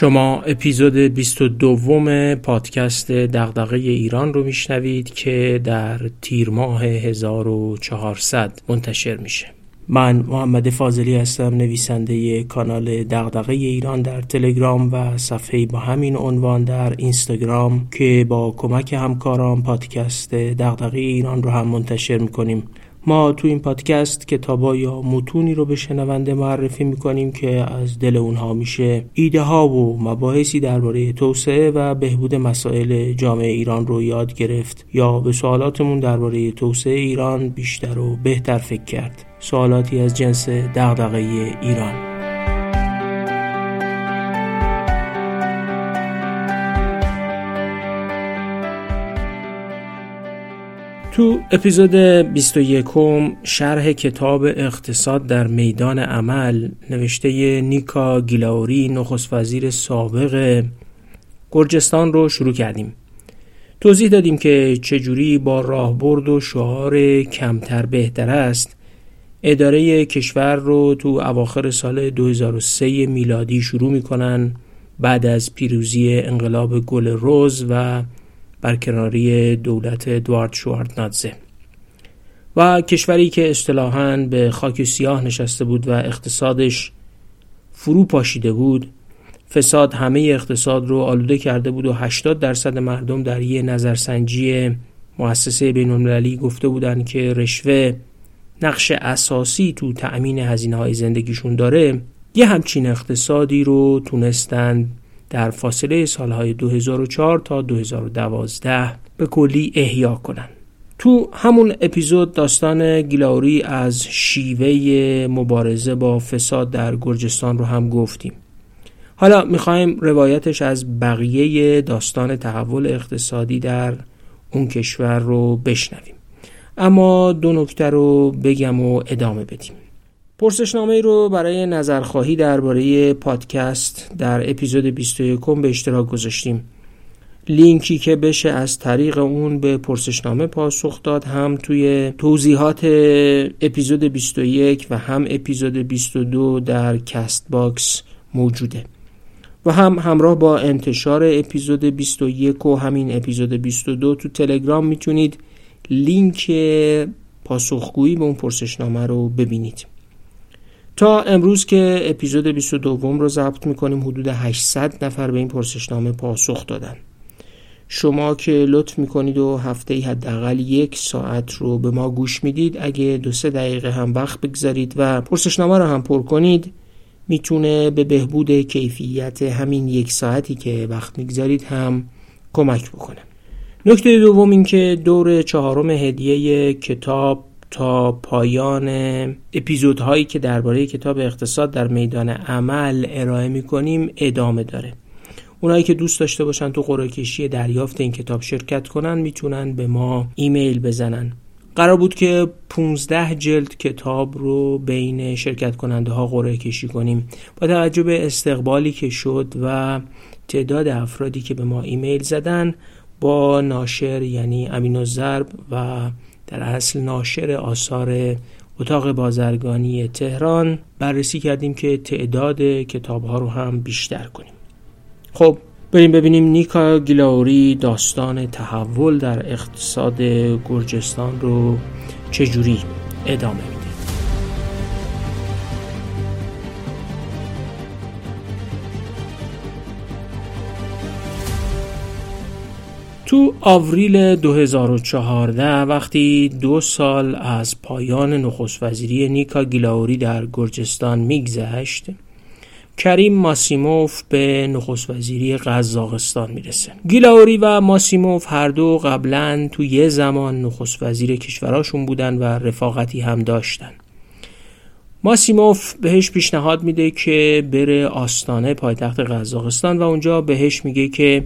شما اپیزود 22 پادکست دغدغه ایران رو میشنوید که در تیر ماه 1400 منتشر میشه. من محمد فاضلی هستم نویسنده کانال دغدغه ایران در تلگرام و صفحه با همین عنوان در اینستاگرام که با کمک همکاران پادکست دغدغه ایران رو هم منتشر می‌کنیم. ما تو این پادکست کتابا یا متونی رو به شنونده معرفی می‌کنیم که از دل اونها میشه ایده ها و مباحثی درباره توسعه و بهبود مسائل جامعه ایران رو یاد گرفت یا به سوالاتمون درباره توسعه ایران بیشتر و بهتر فکر کرد. سوالاتی از جنس دغدغه ایران. تو اپیزود 21 شرح کتاب اقتصاد در میدان عمل نوشته نیکا گیلاوری نخست وزیر سابق گرجستان رو شروع کردیم. توضیح دادیم که چجوری با راهبرد و شعار کمتر بهتر است. اداره کشور رو تو اواخر سال 2003 میلادی شروع می‌کنن بعد از پیروزی انقلاب گل روز و برکناری دولت ادوارد نادزه. و کشوری که اصطلاحاً به خاک سیاه نشسته بود و اقتصادش فرو پاشیده بود فساد همه اقتصاد رو آلوده کرده بود و 80 درصد مردم در یه نظرسنجی مؤسسه بین گفته بودند که رشوه نقش اساسی تو تأمین هزینه های زندگیشون داره یه همچین اقتصادی رو تونستند در فاصله سالهای 2004 تا 2012 به کلی احیا کنند. تو همون اپیزود داستان گیلاوری از شیوه مبارزه با فساد در گرجستان رو هم گفتیم. حالا می‌خوایم روایتش از بقیه داستان تحول اقتصادی در اون کشور رو بشنویم. اما دو نکته رو بگم و ادامه بدیم. پرسشنامه رو برای نظرخواهی درباره پادکست در اپیزود 21 به اشتراک گذاشتیم. لینکی که بشه از طریق اون به پرسشنامه پاسخ داد هم توی توضیحات اپیزود 21 و هم اپیزود 22 در کست باکس موجوده. و هم همراه با انتشار اپیزود 21 و همین اپیزود 22 تو تلگرام می‌تونید لینک پاسخگویی به اون پرسشنامه رو ببینید. تا امروز که اپیزود 22 رو ضبط می‌کنیم حدود 800 نفر به این پرسشنامه پاسخ دادن. شما که لطف می‌کنید و هفته حداقل یک ساعت رو به ما گوش می‌دید اگه دو سه دقیقه هم وقت بگذارید و پرسشنامه رو هم پر کنید می‌تونه به بهبود کیفیت همین یک ساعتی که وقت می‌گذارید هم کمک بکنه. نکته دوم این که دور چهارم هدیه کتاب تا پایان اپیزودهایی که درباره کتاب اقتصاد در میدان عمل ارائه می کنیم ادامه داره. اونایی که دوست داشته باشن تو قرعه کشی دریافت این کتاب شرکت کنن می‌تونن به ما ایمیل بزنن. قرار بود که 15 جلد کتاب رو بین شرکت کننده ها قرعه کشی کنیم. با توجه به استقبالی که شد و تعداد افرادی که به ما ایمیل زدن با ناشر یعنی امین ضرب و در اصل ناشر آثار اتاق بازرگانی تهران بررسی کردیم که تعداد کتاب ها رو هم بیشتر کنیم. خب بریم ببینیم نیکا گیلاوری داستان تحول در اقتصاد گرجستان رو چجوری ادامه میده. تو آوریل 2014 وقتی دو سال از پایان نخست وزیری نیکا گیلاوری در گرجستان میگذشت کریم ماسیموف به نخست وزیری قزاقستان می‌رسه. گیلاوری و ماسیموف هر دو قبلا تو یه زمان نخست وزیر کشوراشون بودن و رفاقتی هم داشتن. ماسیموف بهش پیشنهاد میده که بره آستانه پایتخت قزاقستان و اونجا بهش میگه که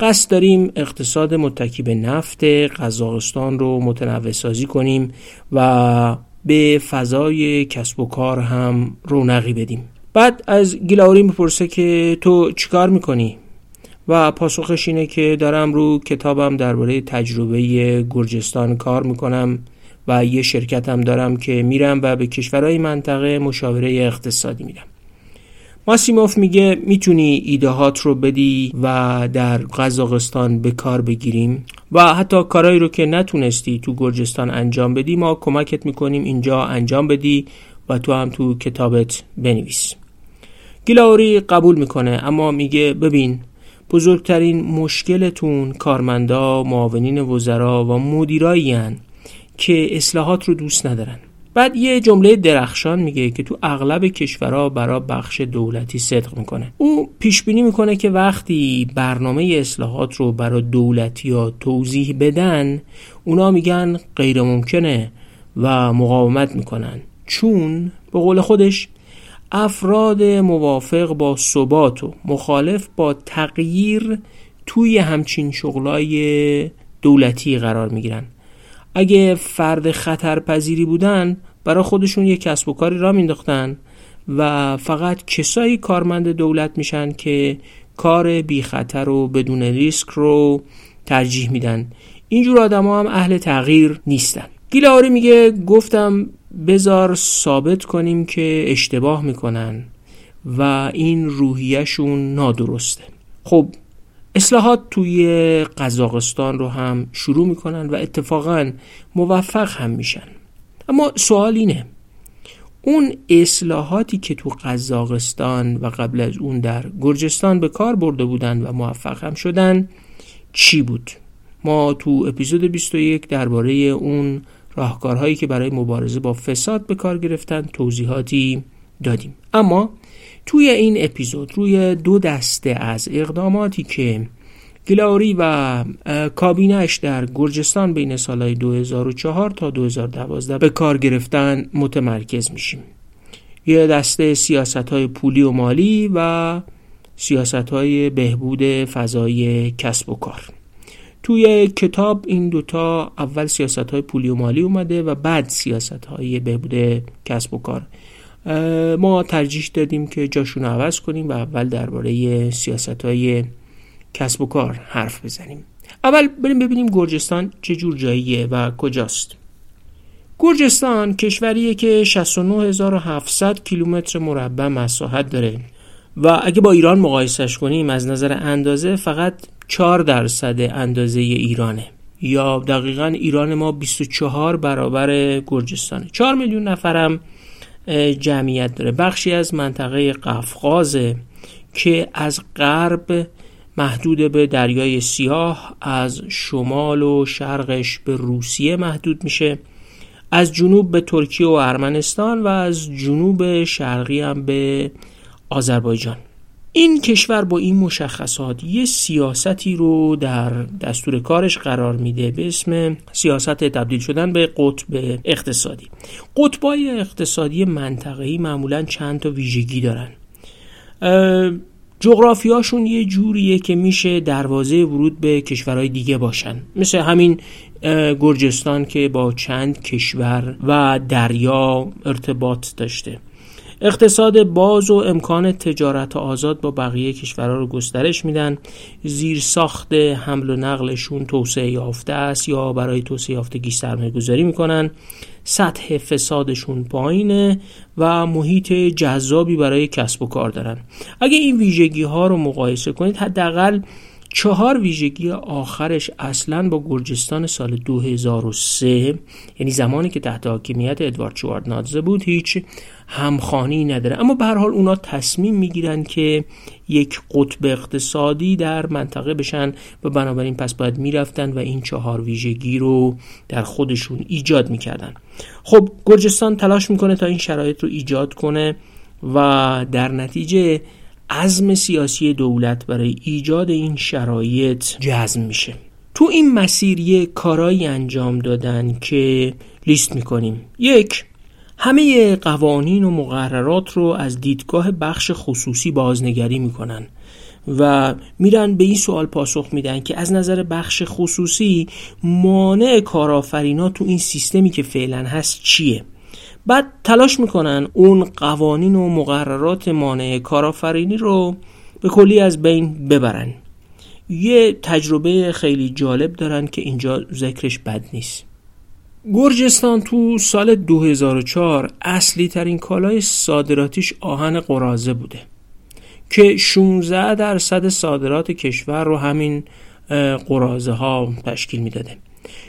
قصد داریم اقتصاد متکی به نفت قزاقستان رو متنوع سازی کنیم و به فضای کسب و کار هم رونقی بدیم. بعد از گیلاوری می‌پرسه که تو چیکار می‌کنی؟ و پاسخش اینه که دارم رو کتابم درباره تجربه گرجستان کار می‌کنم. و یه شرکتم دارم که میرم و به کشورهای منطقه مشاوره اقتصادی میدم. ماسیموف میگه می‌تونی ایدهات رو بدی و در قزاقستان به کار بگیریم و حتی کارهایی رو که نتونستی تو گرجستان انجام بدی ما کمکت می‌کنیم اینجا انجام بدی و تو هم تو کتابت بنویس. گیلاوری قبول می‌کنه اما میگه ببین بزرگترین مشکلتون کارمندا معاونین وزرا و مدیرایی که اصلاحات رو دوست ندارن. بعد یه جمله درخشان میگه که تو اغلب کشورها برای بخش دولتی صدق می‌کنه. او پیش بینی می‌کنه که وقتی برنامه اصلاحات رو برای دولتی ها توضیح بدن اونا میگن غیر ممکنه و مقاومت می‌کنن. چون به قول خودش افراد موافق با ثبات و مخالف با تغییر توی همچین شغلای دولتی قرار می‌گیرن. اگه فرد خطرپذیری بودن برای خودشون یه کسب و کاری را مینداختن و فقط کسایی کارمند دولت میشن که کار بی خطر و بدون ریسک رو ترجیح میدن. اینجور آدم هم اهل تغییر نیستن. گیلاوری میگه گفتم بزار ثابت کنیم که اشتباه می‌کنن و این روحیشون نادرسته. خب اصلاحات توی قزاقستان رو هم شروع می‌کنن و اتفاقا موفق هم میشن اما سوال اینه اون اصلاحاتی که تو قزاقستان و قبل از اون در گرجستان به کار برده بودن و موفق هم شدن چی بود؟ ما تو اپیزود 21 درباره اون راهکارهایی که برای مبارزه با فساد به کار گرفتن توضیحاتی دادیم اما توی این اپیزود روی دو دسته از اقداماتی که گلاوری و کابینش در گرجستان بین سالهای 2004 تا 2012 به کار گرفتن متمرکز میشیم. یه دسته سیاست های پولی و مالی و سیاست های بهبود فضای کسب و کار. توی کتاب این دوتا اول سیاست های پولی و مالی اومده و بعد سیاست های بهبود کسب و کار. ما ترجیح دادیم که جاشون عوض کنیم و اول درباره سیاست های کسب و کار حرف بزنیم. اول بریم ببینیم گرجستان چه جور جاییه و کجاست. گرجستان کشوریه که 69700 کیلومتر مربع مساحت داره و اگه با ایران مقایسش کنیم از نظر اندازه فقط 4 درصد اندازه ایرانه. یا دقیقا ایران ما 24 برابر گرجستانه. 4 میلیون نفرم جمعیت داره. بخشی از منطقه قفقازه که از غرب محدود به دریای سیاه از شمال و شرقش به روسیه محدود میشه. از جنوب به ترکیه و ارمنستان و از جنوب شرقی هم به آذربایجان. این کشور با این مشخصات یه سیاستی رو در دستور کارش قرار میده به اسم سیاست تبدیل شدن به قطب اقتصادی. قطبای اقتصادی منطقه‌ای معمولا چند تا ویژگی دارن. جغرافیاشون یه جوریه که میشه دروازه ورود به کشورهای دیگه باشن. مثل همین گرجستان که با چند کشور و دریا ارتباط داشته. اقتصاد باز و امکان تجارت آزاد با بقیه کشورها رو گسترش میدن. زیر ساخت حمل و نقلشون توسعه یافته است یا برای توسعه یافتگی سرمایه گذاری می‌کنن. سطح فسادشون پایینه و محیط جذابی برای کسب و کار دارن. اگه این ویژگی ها رو مقایسه کنید حداقل چهار ویژگی آخرش اصلا با گرجستان سال 2003 یعنی زمانی که تحت حاکمیت ادوارد نادزه بود هیچ همخانی نداره. اما به هر حال اونا تصمیم می‌گیرن که یک قطب اقتصادی در منطقه بشن و بنابراین پس باید می‌رفتن و این چهار ویژگی رو در خودشون ایجاد می‌کردن. خب گرجستان تلاش می‌کنه تا این شرایط رو ایجاد کنه و در نتیجه عزم سیاسی دولت برای ایجاد این شرایط جزم میشه. تو این مسیر یک کارایی انجام دادن که لیست می‌کنیم. یک همه قوانین و مقررات رو از دیدگاه بخش خصوصی بازنگری می‌کنن و میرن به این سوال پاسخ میدن که از نظر بخش خصوصی مانع کارآفرینا تو این سیستمی که فعلا هست چیه؟ بعد تلاش می‌کنن اون قوانین و مقررات مانع کارآفرینی رو به کلی از بین ببرن. یه تجربه خیلی جالب دارن که اینجا ذکرش بد نیست. گرجستان تو سال 2004 اصلی ترین کالای صادراتیش آهن قرازه بوده که 16 درصد صادرات کشور رو همین قرازه ها تشکیل می‌داده.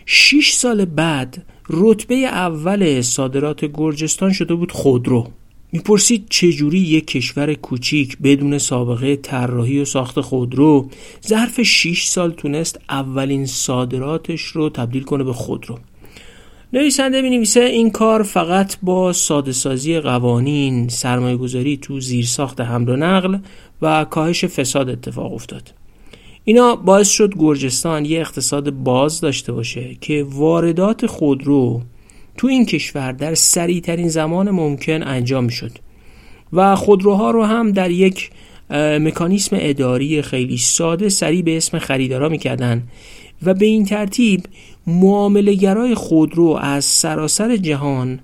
6 سال بعد رتبه اول صادرات گرجستان شده بود خودرو. می‌پرسید چجوری یک کشور کوچیک بدون سابقه طراحی و ساخت خودرو ظرف 6 سال تونست اولین صادراتش رو تبدیل کنه به خودرو؟ نویسنده می نویسه این کار فقط با ساده سازی قوانین سرمایه گذاری تو زیرساخت حمل و نقل و کاهش فساد اتفاق افتاد. اینا باعث شد گرجستان یه اقتصاد باز داشته باشه که واردات خودرو تو این کشور در سریع ترین زمان ممکن انجام شد و خودروها رو هم در یک مکانیسم اداری خیلی ساده سریع به اسم خریدارا می‌کردن. و به این ترتیب معاملهگرای خودرو از سراسر جهان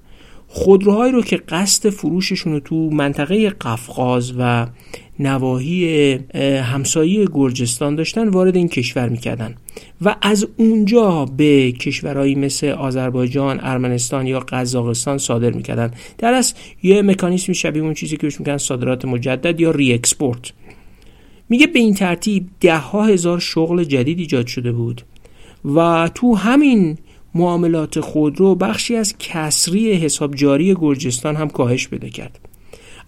خودروهایی رو که قصد فروششون رو تو منطقه قفقاز و نواحی همسایه گرجستان داشتن وارد این کشور می‌کردن. و از اونجا به کشورهایی مثل آذربایجان، ارمنستان یا قزاقستان صادر می‌کردن. در از یه مکانیزمی شبیه اون چیزی که بهش میگن صادرات مجدد یا ری اکسپورت میگه به این ترتیب ده ها هزار شغل جدید ایجاد شده بود. و تو همین معاملات خودرو بخشی از کسری حساب جاری گرجستان هم کاهش پیدا کرد.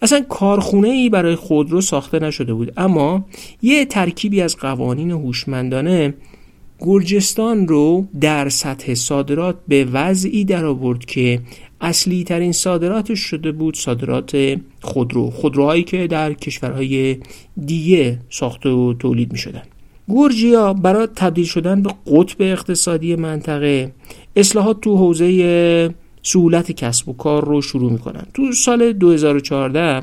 اصلا کارخونه ای برای خودرو ساخته نشده بود اما یه ترکیبی از قوانین هوشمندانه گرجستان رو در سطح صادرات به وضعی در آورد که اصلی ترین صادراتش شده بود صادرات خودرو خودروهایی که در کشورهای دیگه ساخته و تولید می شدن گورجیا برای تبدیل شدن به قطب اقتصادی منطقه اصلاحات تو حوزه سهولت کسب و کار رو شروع می‌کنن. تو سال 2014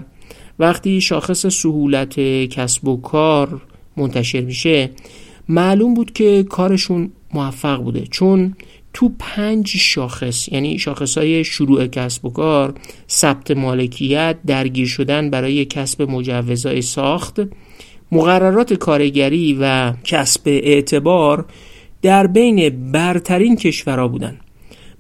وقتی شاخص سهولت کسب و کار منتشر میشه معلوم بود که کارشون موفق بوده چون تو پنج شاخص یعنی شاخص های شروع کسب و کار ثبت مالکیت درگیر شدن برای کسب مجوزهای ساخت مقررات کارگری و کسب اعتبار در بین برترین کشورها بودند.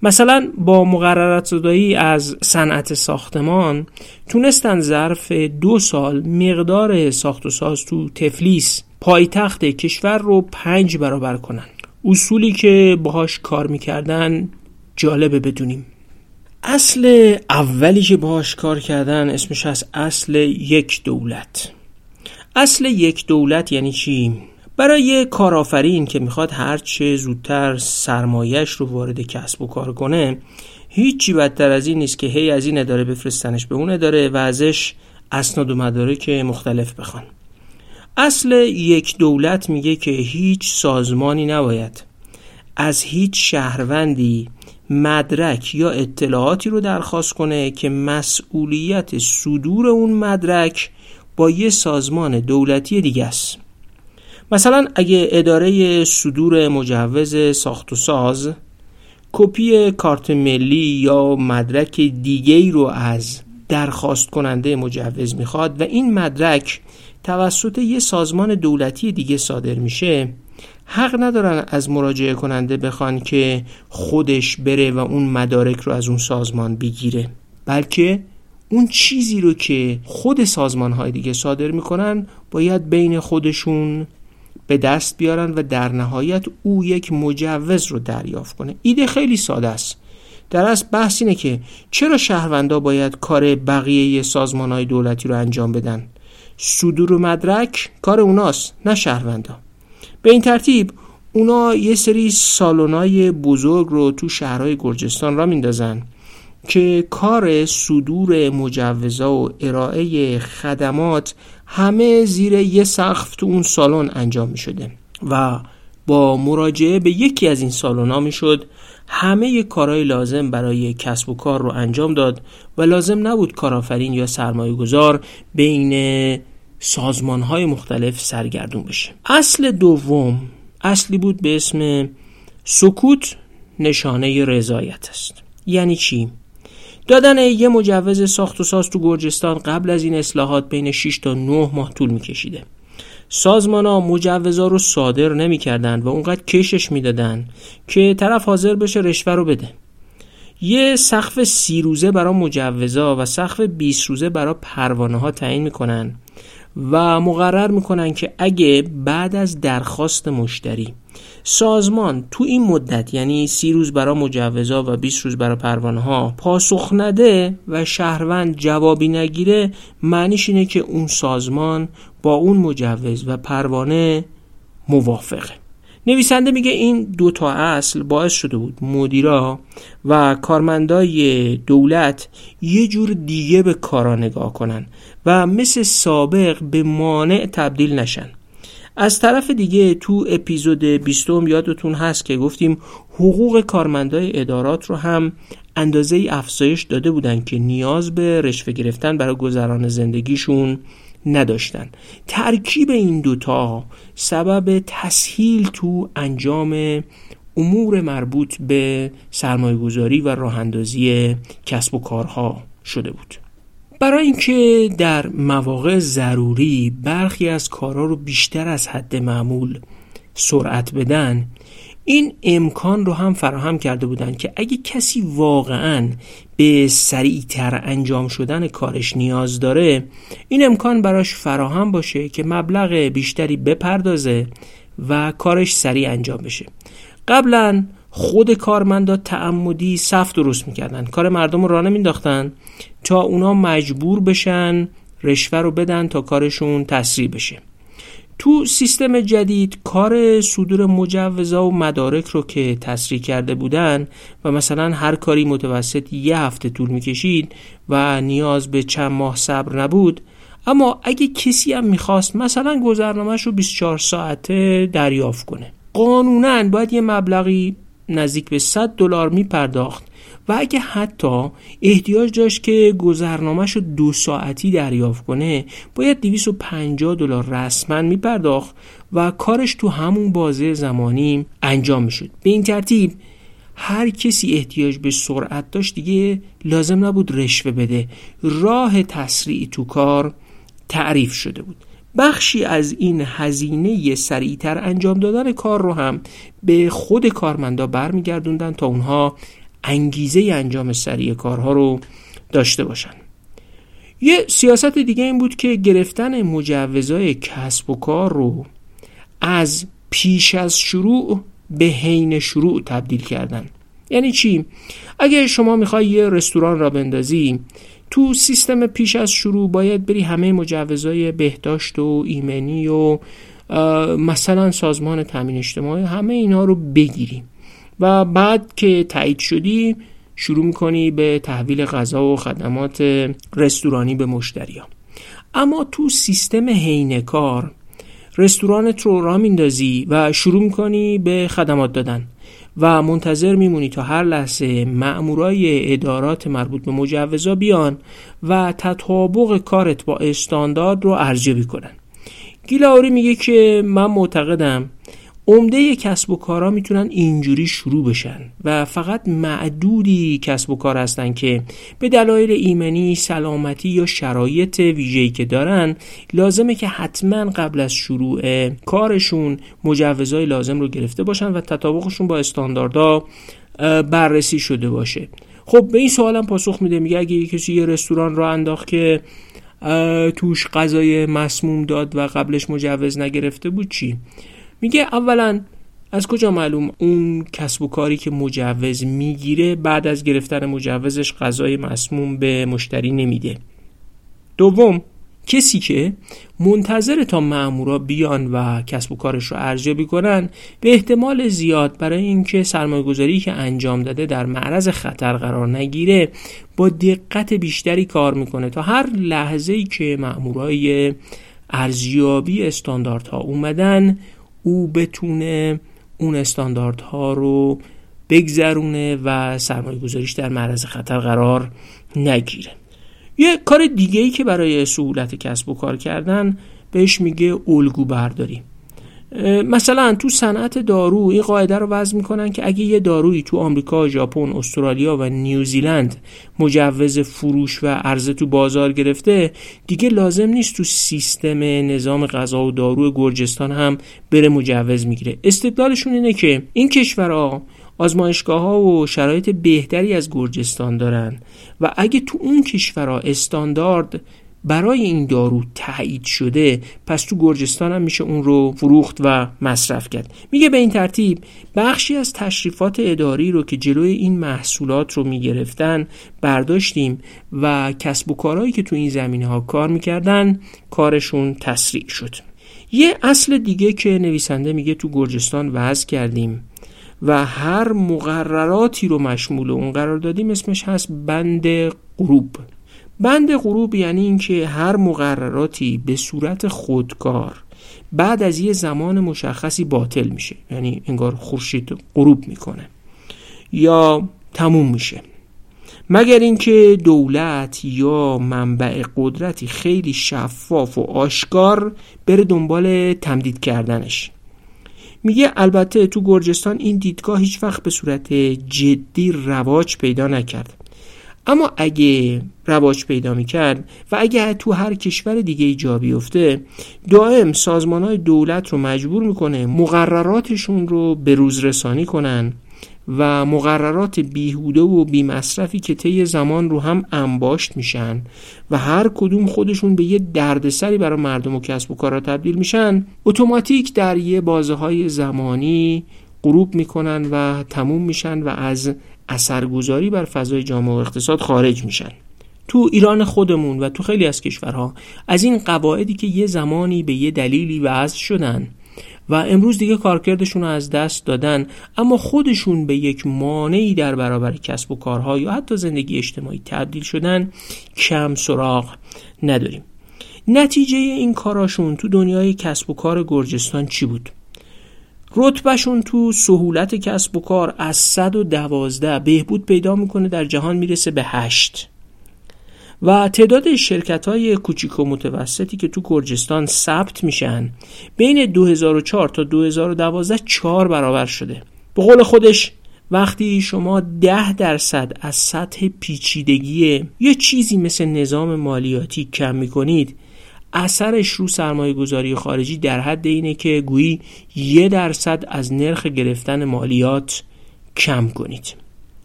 مثلا با مقررات زدایی از صنعت ساختمان تونستن ظرف دو سال مقدار ساخت و ساز تو تفلیس پایتخت کشور رو پنج برابر کنن. اصولی که باهاش کار می‌کردن جالبه بدونیم. اصل اولی که باهاش کار کردن اسمش از اصل یک دولت. اصل یک دولت یعنی چی؟ برای کارآفرین که می‌خواد هرچه زودتر سرمایش رو وارد کسب و کار کنه هیچی بدتر از این نیست که هی از این اداره بفرستنش به اون اداره و ازش اسناد و مدارک مختلف بخوان اصل یک دولت میگه که هیچ سازمانی نباید از هیچ شهروندی مدرک یا اطلاعاتی رو درخواست کنه که مسئولیت صدور اون مدرک با یه سازمان دولتی دیگه است. مثلا اگه اداره صدور مجوز ساخت و ساز کپی کارت ملی یا مدرک دیگه ای رو از درخواست کننده مجوز می‌خواد و این مدرک توسط یه سازمان دولتی دیگه صادر میشه حق ندارن از مراجعه کننده بخوان که خودش بره و اون مدارک رو از اون سازمان بگیره. بلکه اون چیزی رو که خود سازمان های دیگه صادر می‌کنن باید بین خودشون به دست بیارن و در نهایت او یک مجوز رو دریافت کنه. ایده خیلی ساده است. در از بحث اینه که چرا شهروندا باید کار بقیه سازمان های دولتی رو انجام بدن؟ صدور و مدرک کار اوناست نه شهروندا. به این ترتیب اونا یه سری سالونای بزرگ رو تو شهرهای گرجستان را میندازن. که کار صدور مجوزا و ارائه خدمات همه زیر یه سقف تو اون سالن انجام می شده و با مراجعه به یکی از این سالن ها می شد همه کارهای لازم برای کسب و کار رو انجام داد و لازم نبود کارآفرین یا سرمایه گذار بین سازمان های مختلف سرگردون بشه. اصل دوم اصلی بود به اسم سکوت نشانه رضایت است. یعنی چی؟ دادن یه مجوز ساخت و ساز تو گرجستان قبل از این اصلاحات بین 6 تا 9 ماه طول میکشیده. سازمان ها مجوزا رو صادر نمی‌کردن و اونقدر کشش می‌دادن که طرف حاضر بشه رشوه رو بده. یه سقف سی روزه برای مجوزا و سقف 20 روزه برای پروانه ها تعیین می‌کنن و مقرر می‌کنن که اگه بعد از درخواست مشتری سازمان تو این مدت یعنی سی روز برای مجوزا و 20 روز برای پروانه ها پاسخ نده و شهروند جوابی نگیره معنیش اینه که اون سازمان با اون مجوز و پروانه موافقه. نویسنده میگه این دو تا اصل باعث شده بود مدیرا و کارمندای دولت یه جور دیگه به کارا نگاه کنن و مثل سابق به مانع تبدیل نشن. از طرف دیگه تو اپیزود 20 یادتون هست که گفتیم حقوق کارمندای ادارات رو هم اندازه افزایش داده بودن که نیاز به رشوه گرفتن برای گذران زندگیشون نداشتن. ترکیب این دوتا سبب تسهیل تو انجام امور مربوط به سرمایه گذاری و راه اندازی کسب و کارها شده بود. برای اینکه در مواقع ضروری برخی از کارها رو بیشتر از حد معمول سرعت بدن این امکان رو هم فراهم کرده بودند که اگه کسی واقعا به سریعتر انجام شدن کارش نیاز داره این امکان براش فراهم باشه که مبلغ بیشتری بپردازه و کارش سریع انجام بشه. قبلا خود کارمندا تعمدی صف درست می‌کردن. کار مردم رو راه نمینداختن تا اونا مجبور بشن رشوه رو بدن تا کارشون تسریع بشه. تو سیستم جدید کار صدور مجوزا و مدارک رو که تسریع کرده بودن و مثلا هر کاری متوسط یه هفته طول می‌کشید و نیاز به چند ماه صبر نبود اما اگه کسی هم می‌خواست مثلا گذرنامهش رو 24 ساعته دریافت کنه. قانونا باید یه مبلغی نزدیک به 100 دلار میپرداخت و اگه حتی احتیاج داشت که گذرنامهش رو دو ساعتی دریافت کنه باید 250 دلار رسما میپرداخت و کارش تو همون بازه زمانی انجام می‌شد. به این ترتیب هر کسی احتیاج به سرعت داشت دیگه لازم نبود رشوه بده. راه تسریع تو کار تعریف شده بود. بخشی از این هزینه سریعتر انجام دادن کار رو هم به خود کارمندا برمیگردوندن تا اونها انگیزه انجام سریع کارها رو داشته باشن یه سیاست دیگه این بود که گرفتن مجوزهای کسب و کار رو از پیش از شروع به حین شروع تبدیل کردن یعنی چی؟ اگه شما می‌خوای یه رستوران را بندازی تو سیستم پیش از شروع باید بری همه مجوزهای بهداشت و ایمنی و مثلا سازمان تامین اجتماعی همه اینا رو بگیری. و بعد که تایید شدی شروع می‌کنی به تحویل غذا و خدمات رستورانی به مشتریا. اما تو سیستم حین کار رستورانت رو را میندازی و شروع می‌کنی به خدمات دادن. و منتظر میمونی تا هر لحظه مأمورای ادارات مربوط به مجوزا بیان و تطابق کارت با استاندارد رو ارزیابی کنن. گیلاوری میگه که من معتقدم عمده کسب و کارها می‌تونن اینجوری شروع بشن و فقط معدودی کسب و کار هستن که به دلایل ایمنی، سلامتی یا شرایط ویژه‌ای که دارن لازمه که حتما قبل از شروع کارشون مجوزهای لازم رو گرفته باشن و تطابقشون با استانداردها بررسی شده باشه. خب به این سوالم پاسخ میده میگه اگه کسی یه رستوران را انداخت که توش غذای مسموم داد و قبلش مجوز نگرفته بود چی؟ میگه اولا از کجا معلوم اون کسب و کاری که مجوز می‌گیره بعد از گرفتن مجوزش غذای مسموم به مشتری نمیده. دوم کسی که منتظر تا مامورا بیان و کسب و کارش رو ارزیابی کنن به احتمال زیاد برای اینکه سرمایه گذاری که انجام داده در معرض خطر قرار نگیره با دقت بیشتری کار می‌کنه تا هر لحظه ای که مامورای ارزیابی استانداردها اومدن او بتونه اون استانداردها رو بگذرونه و سرمایه گذاریش در معرض خطر قرار نگیره. یه کار دیگه ای که برای سهولت کسب و کار کردن بهش میگه الگو برداری مثلا تو صنعت دارو این قاعده رو وضع می‌کنن که اگه یه دارویی تو آمریکا، ژاپن، استرالیا و نیوزیلند مجوز فروش و عرضه تو بازار گرفته دیگه لازم نیست تو سیستم نظام غذا و دارو گرجستان هم بره مجوز می‌گیره. استدلالشون اینه که این کشورها آزمایشگاه ها و شرایط بهتری از گرجستان دارن و اگه تو اون کشورها استاندارد برای این دارو تایید شده پس تو گرجستان هم میشه اون رو فروخت و مصرف کرد. میگه به این ترتیب بخشی از تشریفات اداری رو که جلوی این محصولات رو می‌گرفتن برداشتیم و کسب و کارهایی که تو این زمینه ها کار می‌کردن کارشون تسریع شد. یه اصل دیگه که نویسنده میگه تو گرجستان وضع کردیم و هر مقرراتی رو مشمول اون قرار دادیم اسمش هست بند غروب. بند غروب یعنی اینکه هر مقرراتی به صورت خودکار بعد از یه زمان مشخصی باطل میشه. یعنی انگار خورشید غروب می‌کنه یا تموم میشه. مگر اینکه دولت یا منبع قدرتی خیلی شفاف و آشکار بره دنبال تمدید کردنش؟ میگه البته تو گرجستان این دیدگاه هیچ وقت به صورت جدی رواج پیدا نکرد. اما اگه رواج پیدا می‌کرد و اگه تو هر کشور دیگه جا بیفته دائم سازمان های دولت رو مجبور می‌کنه مقرراتشون رو به روز رسانی کنن و مقررات بیهوده و بیمصرفی که طی زمان رو هم انباشت میشن و هر کدوم خودشون به یه دردسری برای مردم و کسب و کارا تبدیل میشن اتوماتیک در یه بازه های زمانی غروب می‌کنن و تموم میشن و از اثرگذاری بر فضای جامعه و اقتصاد خارج میشن تو ایران خودمون و تو خیلی از کشورها از این قواعدی که یه زمانی به یه دلیلی وضع شدن و امروز دیگه کارکردشون رو از دست دادن اما خودشون به یک مانعی در برابر کسب و کارها یا حتی زندگی اجتماعی تبدیل شدن کم سراغ نداریم نتیجه این کاراشون تو دنیای کسب و کار گرجستان چی بود؟ رتبهشون تو سهولت کسب و کار از 112 بهبود پیدا می‌کنه در جهان می‌رسه به 8 و تعداد شرکت های کوچیک و متوسطی که تو گرجستان ثبت میشن بین 2004 تا 2012 چهار برابر شده. به قول خودش وقتی شما ده درصد از سطح پیچیدگی یه چیزی مثل نظام مالیاتی کم می‌کنید اثرش رو سرمایه گذاری خارجی در حد اینه که گویی یه درصد از نرخ گرفتن مالیات کم کنید.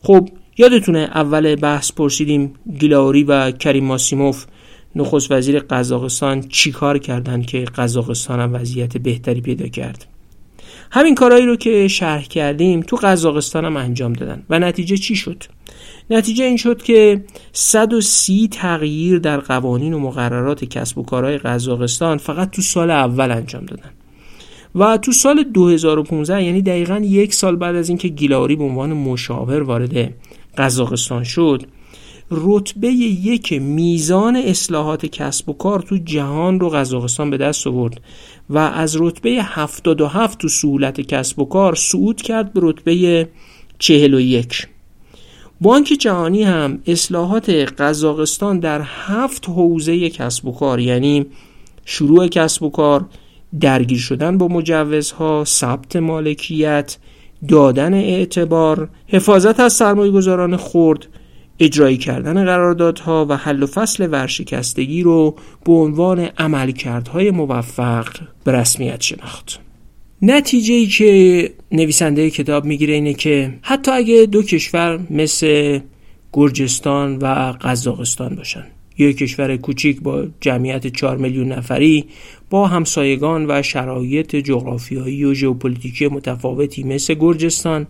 خب یادتونه اول بحث پرسیدیم گیلاوری و کریم ماسیموف نخست وزیر قزاقستان چیکار کردن که قزاقستان هم وضعیت بهتری پیدا کرد؟ همین کارهایی رو که شرح کردیم تو قزاقستان هم انجام دادن. و نتیجه چی شد؟ نتیجه این شد که 130 تغییر در قوانین و مقررات کسب و کارهای قزاقستان فقط تو سال اول انجام دادن. و تو سال 2015 یعنی دقیقا یک سال بعد از اینکه گیلاری به عنوان مشاور وارد قزاقستان شد رتبه یک میزان اصلاحات کسب و کار تو جهان رو قزاقستان به دست آورد و از رتبه 77 تو سهولت کسب و کار صعود کرد به رتبه 41 بانک جهانی هم اصلاحات قزاقستان در هفت حوزه کسب و کار یعنی شروع کسب و کار درگیر شدن با مجوزها ثبت مالکیت دادن اعتبار حفاظت از سرمایه گذاران خرد اجرایی کردن قراردادها و حل و فصل ورشکستگی رو به عنوان عملکردهای موفق به رسمیت شناخت. نتیجه ای که نویسنده کتاب می‌گیره اینه که حتی اگه دو کشور مثل گرجستان و قزاقستان باشن یک کشور کوچیک با جمعیت 4 میلیون نفری با همسایگان و شرایط جغرافیایی و ژئوپلیتیکی متفاوتی مثل گرجستان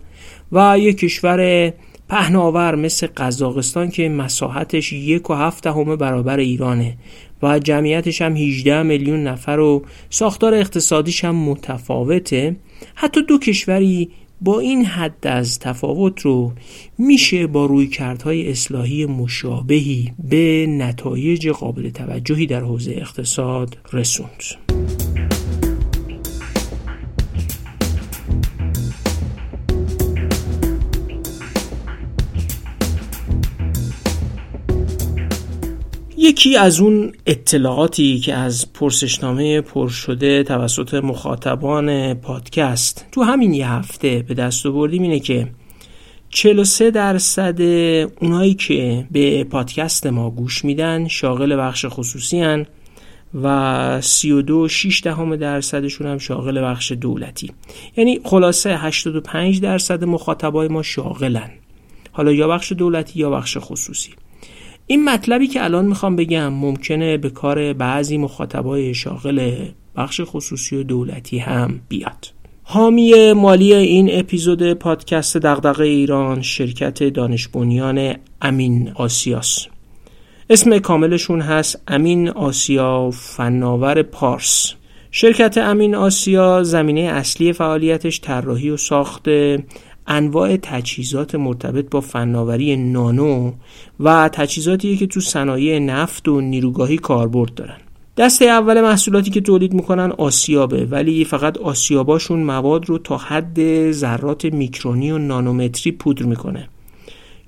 و یک کشور پهناور مثل قزاقستان که مساحتش یک و هفت همه برابر ایرانه. و جمعیتش هم 18 میلیون نفر و ساختار اقتصادیش هم متفاوته حتی دو کشوری با این حد از تفاوت رو میشه با روی کردهای اصلاحی مشابهی به نتایج قابل توجهی در حوزه اقتصاد رسوند. یکی از اون اطلاعاتی که از پرسشنامه پر شده توسط مخاطبان پادکست تو همین یه هفته به دست آوردیم اینه که 43 درصد اونایی که به پادکست ما گوش میدن شاغل بخش خصوصی هن و 32 6 دهم درصدشون هم شاغل بخش دولتی. یعنی خلاصه 85 درصد مخاطبای ما شاغلن. حالا یا بخش دولتی یا بخش خصوصی. این مطلبی که الان می‌خوام بگم ممکنه به کار بعضی مخاطبای شاغل بخش خصوصی و دولتی هم بیاد. حامی مالی این اپیزود پادکست دغدغه ایران شرکت دانش امین آسیاس. اسم کاملشون هست امین آسیا فناور پارس. شرکت امین آسیا زمینه اصلی فعالیتش طراحی و ساخت انواع تجهیزات مرتبط با فناوری نانو و تجهیزاتی که تو صنایع نفت و نیروگاهی کاربرد دارن. دسته اول محصولاتی که تولید می‌کنن آسیابه ولی فقط آسیاباشون مواد رو تا حد ذرات میکرونی و نانومتری پودر می‌کنه.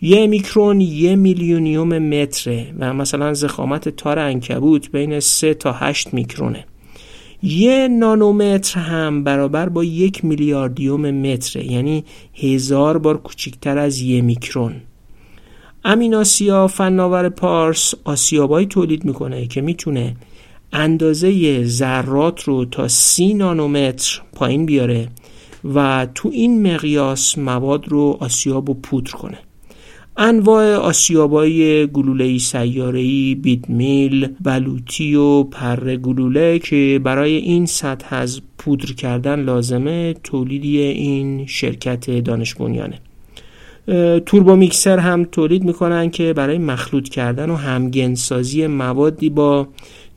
یه میکرون یه میلیونیوم متره و مثلا زخامت تار انکبوت بین 3 تا 8 میکرونه. یه نانومتر هم برابر با یک میلیاردیوم متره یعنی هزار بار کوچکتر از یه میکرون. امین آسیا فناور پارس آسیابایی تولید می‌کنه که می‌تونه اندازه ذرات رو تا سی نانومتر پایین بیاره و تو این مقیاس مواد رو آسیاب و پودر کنه. انواع آسیابای گلوله سیاره‌ای، بیدمیل، بلوطی و پر گلوله که برای این سطح از پودر کردن لازمه تولیدی این شرکت دانش بنیانه. توربو میکسر هم تولید می‌کنن که برای مخلوط کردن و همگنسازی موادی با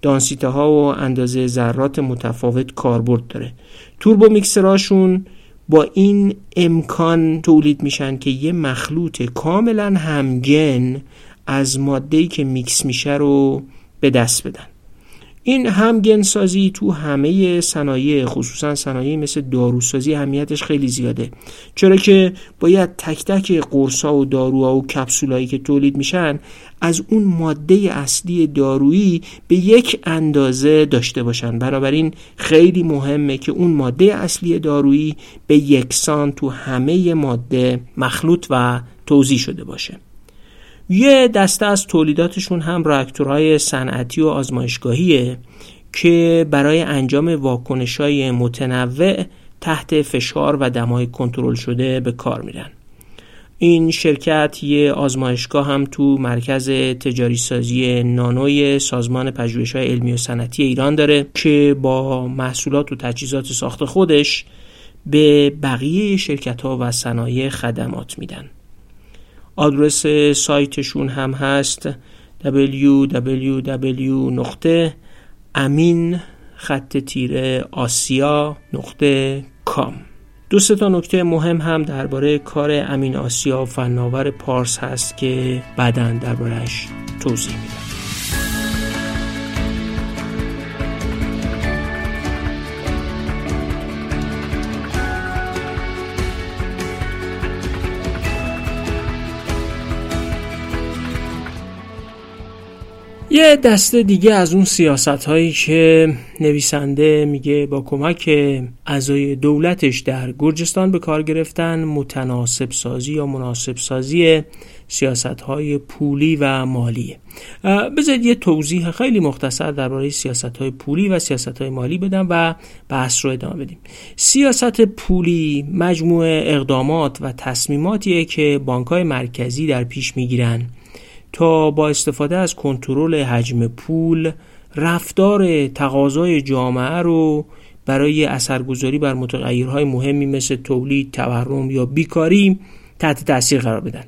دانسیته ها و اندازه ذرات متفاوت کاربرد داره. توربو میکسراشون با این امکان تولید میشن که یه مخلوط کاملا همگن از ماده‌ای که میکس میشه رو به دست بدن. این همگنسازی تو همه صنایع خصوصا صنایع مثل داروسازی اهمیتش خیلی زیاده. چرا که باید تک تک قرصا و داروها و کپسولایی که تولید میشن از اون ماده اصلی دارویی به یک اندازه داشته باشن. بنابراین خیلی مهمه که اون ماده اصلی دارویی به یکسان تو همه ماده مخلوط و توضیح شده باشه. یه دسته از تولیداتشون هم راکتورهای صنعتی و آزمایشگاهیه که برای انجام واکنش های متنوع تحت فشار و دمای کنترل شده به کار میرن. این شرکت یه آزمایشگاه هم تو مرکز تجاری سازی نانوی سازمان پژوهش های علمی و صنعتی ایران داره که با محصولات و تجهیزات ساخت خودش به بقیه شرکت ها و صنایع خدمات میدن. آدرس سایتشون هم هست www امین خط تیره آسیا نقطه کام دو تا نکته مهم هم درباره کار امین آسیا فناور پارس هست که بعدا دربارهش توضیح میدم. یه دسته دیگه از اون سیاست هایی که نویسنده میگه با کمک اعضای دولتش در گرجستان به کار گرفتن متناسب سازی یا مناسب سازی سیاست های پولی و مالیه. بذارید یه توضیح خیلی مختصر درباره سیاست های پولی و سیاست های مالی بدم و بحث رو ادامه بدیم. سیاست پولی مجموعه اقدامات و تصمیماتیه که بانک های مرکزی در پیش می‌گیرن. تا با استفاده از کنترل حجم پول رفتار تقاضای جامعه رو برای اثرگذاری بر متغیرهای مهمی مثل تولید، تورم یا بیکاری تحت تاثیر قرار بدن.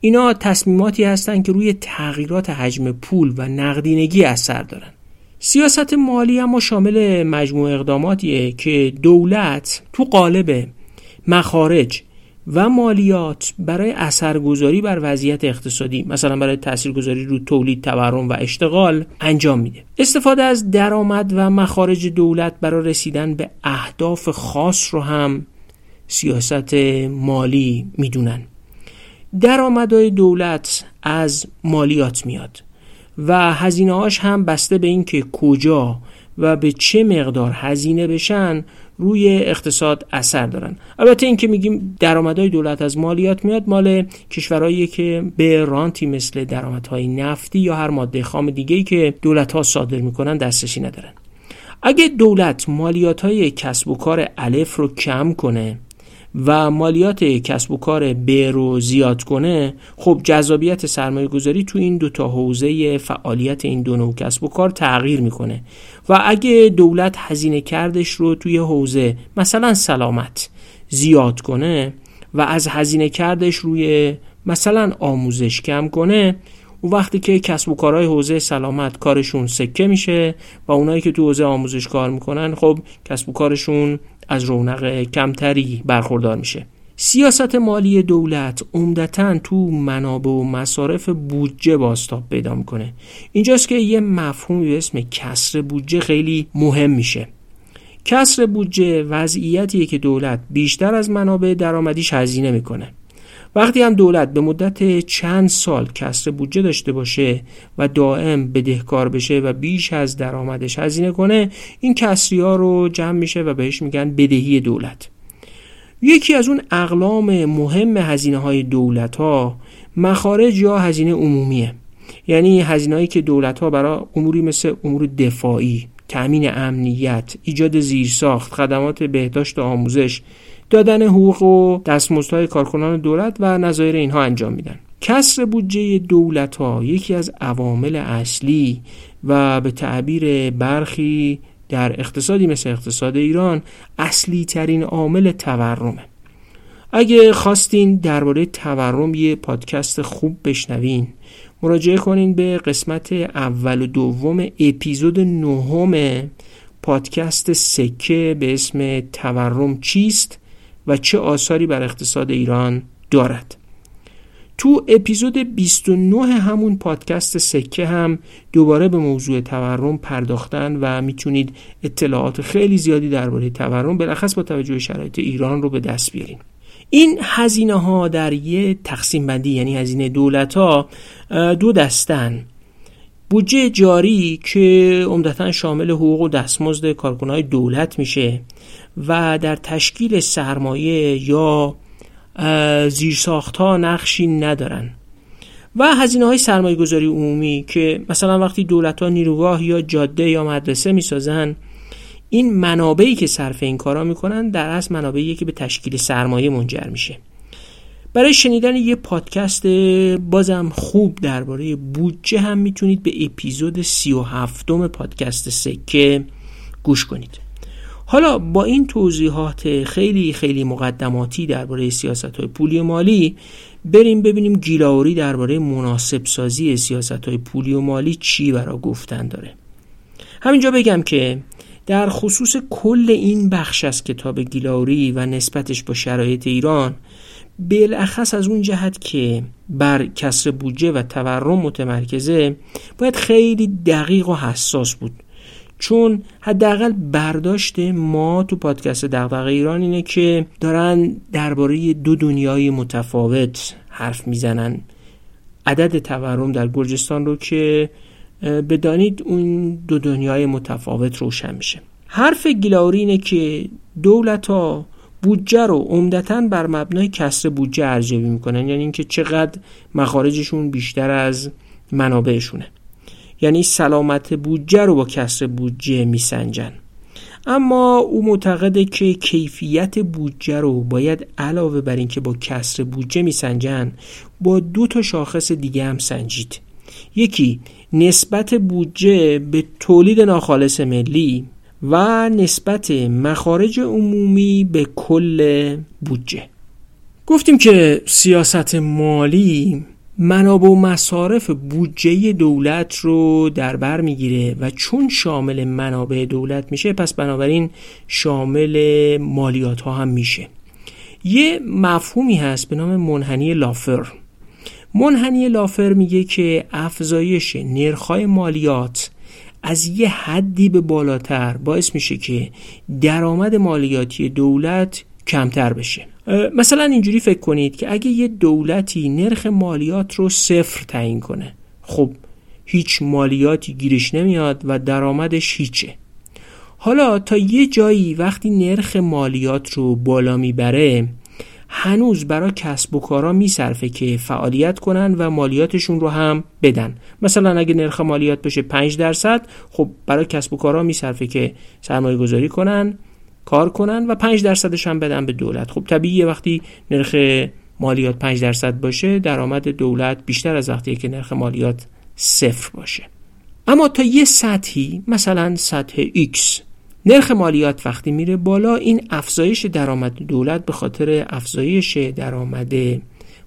اینا تصمیماتی هستند که روی تغییرات حجم پول و نقدینگی اثر دارن. سیاست مالی اما شامل مجموع اقداماتیه که دولت تو قالب مخارج و مالیات برای اثرگذاری بر وضعیت اقتصادی مثلا برای تاثیرگذاری رو تولید تورم و اشتغال انجام میده. استفاده از درآمد و مخارج دولت برای رسیدن به اهداف خاص رو هم سیاست مالی می‌دونن. درآمدهای دولت از مالیات میاد و هزینه هاش هم بسته به اینکه کجا و به چه مقدار هزینه بشن روی اقتصاد اثر دارن. البته اینکه میگیم درآمدهای دولت از مالیات میاد مال کشورهایی که به رانتی مثل درآمدهای نفتی یا هر ماده خام دیگه‌ای که دولت ها صادر می‌کنن دسترسی ندارن. اگه دولت مالیات های کسب و کار الف رو کم کنه و مالیات کسب و کار ب رو زیاد کنه خب جذابیت سرمایه گذاری تو این دو تا حوزه فعالیت این دو نوع کسب و کار تغییر می‌کنه. و اگه دولت هزینه کردش رو توی حوزه مثلا سلامت زیاد کنه و از هزینه کردش روی مثلا آموزش کم کنه و وقتی که کسب و کارهای حوزه سلامت کارشون سکه میشه و اونایی که تو حوزه آموزش کار می‌کنن خب کسب و کارشون از رونق کمتری برخوردار میشه. سیاست مالی دولت عمدتا تو منابع و مصارف بودجه باستاب پیدا می‌کنه. اینجاست که یه مفهومی به اسم کسر بودجه خیلی مهم میشه. کسر بودجه وضعیتیه که دولت بیشتر از منابع درآمدیش هزینه می‌کنه. وقتی هم دولت به مدت چند سال کسر بودجه داشته باشه و دائم بدهکار بشه و بیش از درآمدش هزینه کنه این کسری ها رو جمع میشه و بهش میگن بدهی دولت. یکی از اون اقلام مهم هزینه های دولت ها مخارج یا هزینه عمومیه. یعنی هزینه‌ای که دولت ها برای اموری مثل امور دفاعی تأمین امنیت ایجاد زیرساخت خدمات بهداشت و آموزش دادن حقوق و دستمزدهای کارکنان دولت و نظایر اینها انجام میدن. کسر بودجه دولت ها یکی از عوامل اصلی و به تعبیر برخی در اقتصادی مثل اقتصاد ایران اصلی ترین عامل تورمه. اگه خواستین درباره تورم یه پادکست خوب بشنوین مراجعه کنین به قسمت اول و دوم اپیزود نهم پادکست سکه به اسم تورم چیست؟ و چه آثاری بر اقتصاد ایران دارد. تو اپیزود 29 همون پادکست سکه هم دوباره به موضوع تورم پرداختن و می‌تونید اطلاعات خیلی زیادی درباره تورم بلخص با توجه شرایط ایران رو به دست بیارین. این هزینه ها در یه تقسیم بندی یعنی هزینه دولت ها دو دستن. بودجه جاری که عمدتا شامل حقوق و دستمزد کارکنهای دولت میشه. و در تشکیل سرمایه یا زیرساخت ها نقشی ندارن. و هزینه های سرمایه گذاری عمومی که مثلا وقتی دولت ها نیروگاه یا جاده یا مدرسه می‌سازن این منابعی که صرف این کارا می‌کنن در اصل منابعی که به تشکیل سرمایه منجر میشه. برای شنیدن یه پادکست بازم خوب درباره بودجه هم می‌تونید به اپیزود سی و هفتم پادکست سکه گوش کنید. حالا با این توضیحات خیلی خیلی مقدماتی درباره سیاست های پولی و مالی بریم ببینیم گیلاوری درباره مناسب سازی سیاست های پولی و مالی چی برا گفتن داره. همینجا بگم که در خصوص کل این بخش از کتاب گیلاوری و نسبتش با شرایط ایران بالاخص از اون جهت که بر کسر بودجه و تورم متمرکزه باید خیلی دقیق و حساس بود. چون حداقل برداشت ما تو پادکست دغدغه ایران اینه که دارن درباره دو دنیای متفاوت حرف می‌زنن. عدد تورم در گرجستان رو که بدانید اون دو دنیای متفاوت روشن میشه. حرف گیلاوری اینه که دولت ها بودجه رو عمدتا بر مبنای کسر بودجه ارزیابی می‌کنن. یعنی اینکه چقدر مخارجشون بیشتر از منابعشونه. یعنی سلامت بودجه رو با کسر بودجه میسنجن. اما او معتقده که کیفیت بودجه رو باید علاوه بر اینکه با کسر بودجه میسنجن با دو تا شاخص دیگه هم سنجید. یکی نسبت بودجه به تولید ناخالص ملی و نسبت مخارج عمومی به کل بودجه. گفتیم که سیاست مالی منابع و مصارف بودجه دولت رو در بر می‌گیره و چون شامل منابع دولت میشه پس بنابراین شامل مالیات ها هم میشه. یه مفهومی هست به نام منحنی لافر. منحنی لافر میگه که افزایش نرخ‌های مالیات از یه حدی به بالاتر باعث میشه که درآمد مالیاتی دولت کمتر بشه. مثلا اینجوری فکر کنید که اگه یه دولتی نرخ مالیات رو صفر تعیین کنه خب هیچ مالیاتی گیرش نمیاد و درآمدش هیچه. حالا تا یه جایی وقتی نرخ مالیات رو بالا می‌بره هنوز برای کسب و کارا میصرفه که فعالیت کنن و مالیاتشون رو هم بدن. مثلا اگه نرخ مالیات بشه 5 درصد خب برای کسب و کارا میصرفه که سرمایه گذاری کنن کار کنن و 5 درصدش هم بدن به دولت. خب طبیعیه وقتی نرخ مالیات 5 درصد باشه درآمد دولت بیشتر از وقتی که نرخ مالیات صفر باشه. اما تا یه سطحی مثلا سطح X نرخ مالیات وقتی میره بالا این افزایش درآمد دولت به خاطر افزایش درآمد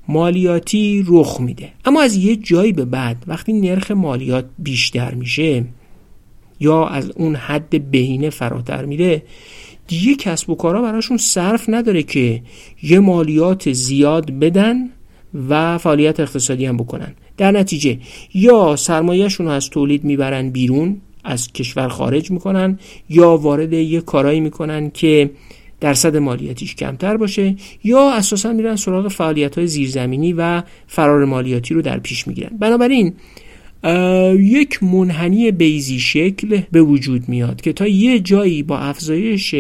مالیاتی رخ میده. اما از یه جایی به بعد وقتی نرخ مالیات بیشتر میشه یا از اون حد بهینه فراتر میره دیگه کسب و کارا براشون صرف نداره که یه مالیات زیاد بدن و فعالیت اقتصادی هم بکنن. در نتیجه یا سرمایهشون رو از تولید می‌برن بیرون از کشور خارج می‌کنن یا وارد یه کارایی می‌کنن که درصد مالیاتیش کمتر باشه یا اساسا میرن سراغ فعالیت های زیرزمینی و فرار مالیاتی رو در پیش می‌گیرن. بنابراین یک منحنی بیزی شکل به وجود میاد که تا یه جایی با افزایش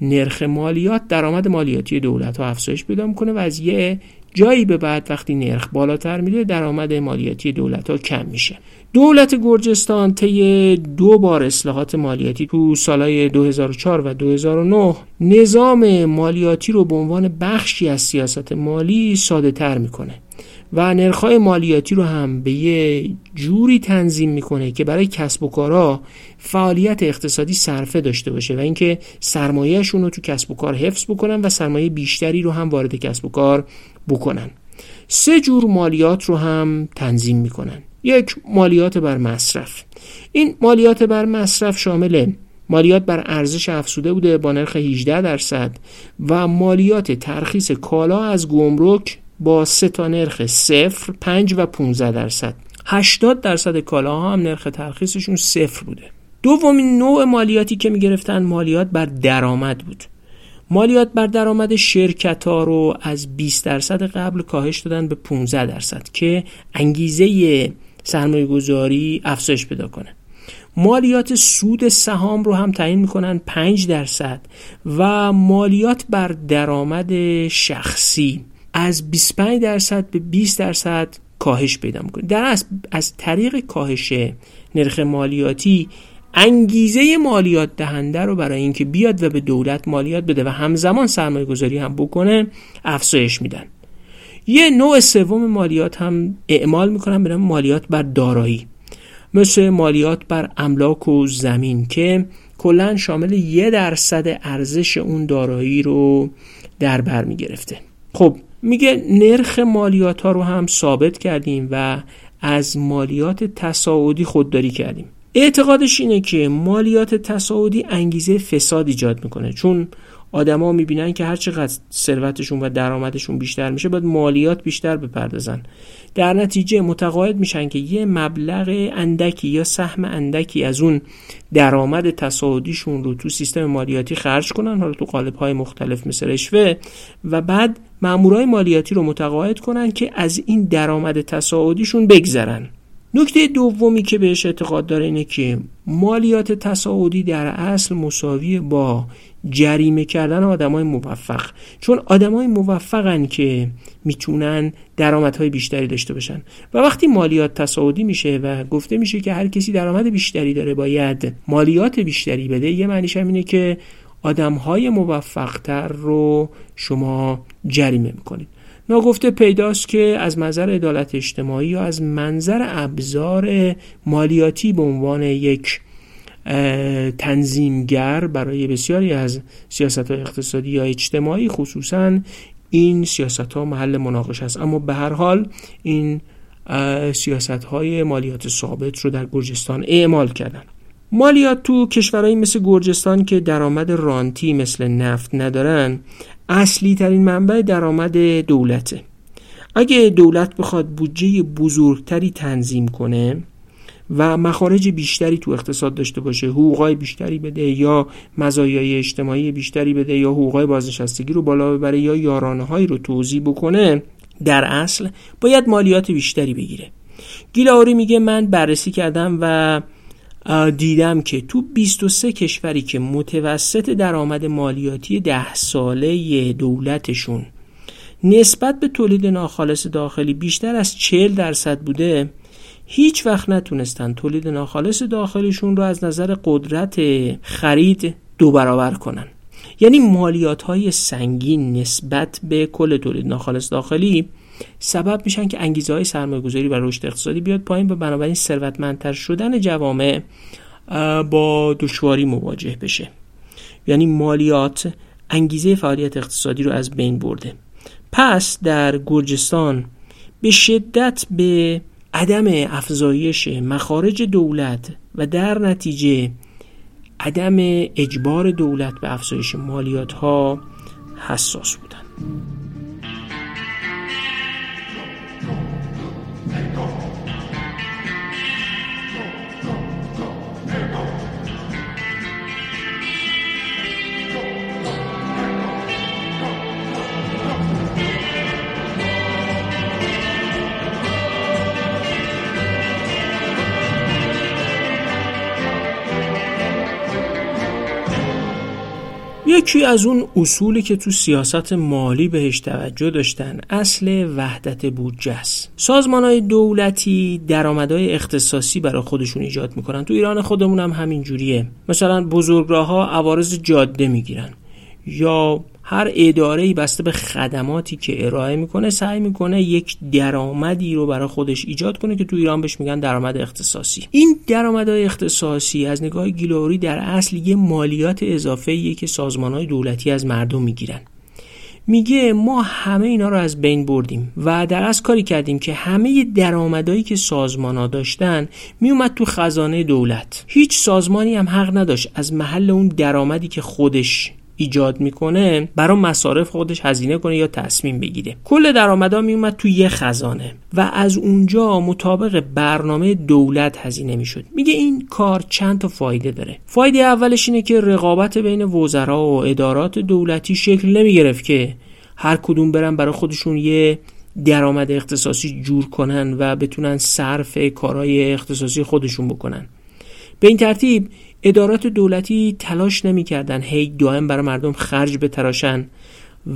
نرخ مالیات درآمد مالیاتی دولت ها افزایش پیدا می‌کنه و از یه جایی به بعد وقتی نرخ بالاتر میره درآمد مالیاتی دولت ها کم میشه. دولت گرجستان طی دو بار اصلاحات مالیاتی تو سالهای 2004 و 2009 نظام مالیاتی رو به عنوان بخشی از سیاست مالی ساده تر می‌کنه. و نرخهای مالیاتی رو هم به یه جوری تنظیم می‌کنه که برای کسب و کارها فعالیت اقتصادی صرفه داشته باشه و اینکه سرمایهشون رو تو کسب و کار حفظ بکنن و سرمایه بیشتری رو هم وارد کسب و کار بکنن. سه جور مالیات رو هم تنظیم می‌کنن. یک مالیات بر مصرف. این مالیات بر مصرف شامل مالیات بر ارزش افزوده بوده با نرخ 18 درصد و مالیات ترخیص کالا از گمرک با سه تا نرخ صفر 5 و 15 درصد. 80 درصد کالاها هم نرخ ترخیصشون صفر بوده. دومین نوع مالیاتی که می‌گرفتن مالیات بر درآمد بود. مالیات بر درآمد شرکت ها رو از 20 درصد قبل کاهش دادن به 15 درصد که انگیزه سرمایه گذاری افزایش پیدا کنه. مالیات سود سهام رو هم تعیین می‌کنن 5 درصد و مالیات بر درآمد شخصی. از 25 درصد به 20 درصد کاهش پیدا می‌کنه. در از, از طریق کاهش نرخ مالیاتی انگیزه مالیات دهنده رو برای اینکه بیاد و به دولت مالیات بده و همزمان سرمایه گذاری هم بکنه افزایش میدن. یه نوع سوم مالیات هم اعمال می‌کنن به مالیات بر دارایی. مثل مالیات بر املاک و زمین که کلا شامل یه درصد ارزش اون دارایی رو در بر می‌گرفته. خب میگه نرخ مالیات ها رو هم ثابت کردیم و از مالیات تصاعدی خودداری کردیم. اعتقادش اینه که مالیات تصاعدی انگیزه فساد ایجاد می‌کنه. چون آدما می‌بینن که هر چقدر ثروتشون و درآمدشون بیشتر میشه باید مالیات بیشتر بپردازن. در نتیجه متقاعد میشن که یه مبلغ اندکی یا سهم اندکی از اون درآمد تصاعدیشون رو تو سیستم مالیاتی خرج کنن حالا تو قالب های مختلف مثل رشوه و بعد مامورای مالیاتی رو متقاعد کنن که از این درآمد تصاعدیشون بگذرن. نکته دومی که بهش اعتقاد داره اینه که مالیات تصاعدی در اصل مساوی با جریمه کردن آدمای موفق. چون آدمای موفقن که می‌تونن درآمدهای بیشتری داشته باشن. و وقتی مالیات تصاعدی میشه و گفته میشه که هر کسی درآمد بیشتری داره باید مالیات بیشتری بده یه معنیش هم اینه که آدمهای موفقتر رو شما جریمه می‌کنید. ناگفته پیداست که از منظر عدالت اجتماعی یا از منظر ابزار مالیاتی به عنوان یک تنظیمگر برای بسیاری از سیاست های اقتصادی یا اجتماعی خصوصا این سیاست ها محل مناقشه است. اما به هر حال این سیاست های مالیات ثابت رو در گرجستان اعمال کردن. مالیات تو کشورهایی مثل گرجستان که درآمد رانتی مثل نفت ندارن اصلی ترین منبع درآمد دولته. اگه دولت بخواد بودجه بزرگتری تنظیم کنه و مخارج بیشتری تو اقتصاد داشته باشه حقوقای بیشتری بده یا مزایای اجتماعی بیشتری بده یا حقوقای بازنشستگی رو بالا ببره یا یارانه هایی رو توضیح بکنه در اصل باید مالیات بیشتری بگیره. گیلاوری میگه من بررسی کردم و دیدم که تو 23 کشوری که متوسط درآمد مالیاتی ده ساله دولتشون نسبت به تولید ناخالص داخلی بیشتر از 40 درصد بوده هیچ وقت نتونستن تولید ناخالص داخلیشون رو از نظر قدرت خرید دو برابر کنن. یعنی مالیات های سنگین نسبت به کل تولید ناخالص داخلی سبب میشن که انگیزه های سرمایه گذاری و رشد اقتصادی بیاد پایین و بنابراین ثروتمندتر شدن جوامع با دشواری مواجه بشه یعنی مالیات انگیزه فعالیت اقتصادی رو از بین برده پس در گرجستان به شدت به عدم افزایش مخارج دولت و در نتیجه عدم اجبار دولت به افزایش مالیات ها حساس بودند. یکی از اون اصولی که تو سیاست مالی بهش توجه داشتن اصل وحدت بودجه است. سازمان های دولتی درآمدهای اختصاصی برای خودشون ایجاد می‌کنن. تو ایران خودمون هم همین جوریه مثلا بزرگراه ها عوارض جاده می‌گیرن یا هر اداره بسته به خدماتی که ارائه می‌کنه سعی می‌کنه یک درآمدی رو برای خودش ایجاد کنه که تو ایران بهش میگن درآمد اختصاصی. این درآمدهای اختصاصی از نگاه گیلوری در اصل یه مالیات اضافه که سازمان های دولتی از مردم می‌گیرن. میگه ما همه اینا رو از بین بردیم و در از کاری کردیم که همه درآمدایی که سازمان ها داشتن میومد تو خزانه دولت. هیچ سازمانی هم حق نداشت از محل اون درآمدی که خودش ایجاد می‌کنه برای مصارف خودش هزینه کنه یا تصمیم بگیره. کل درآمدا میومد تو یه خزانه و از اونجا مطابق برنامه دولت هزینه می‌شد. میگه این کار چند تا فایده داره. فایده اولش اینه که رقابت بین وزرا و ادارات دولتی شکل نمی‌گرفت که هر کدوم برن برای خودشون یه درآمد اختصاصی جور کنن و بتونن صرف کارهای اختصاصی خودشون بکنن. به این ترتیب ادارات دولتی تلاش نمی‌کردن هی دائم برای مردم خرج بتراشن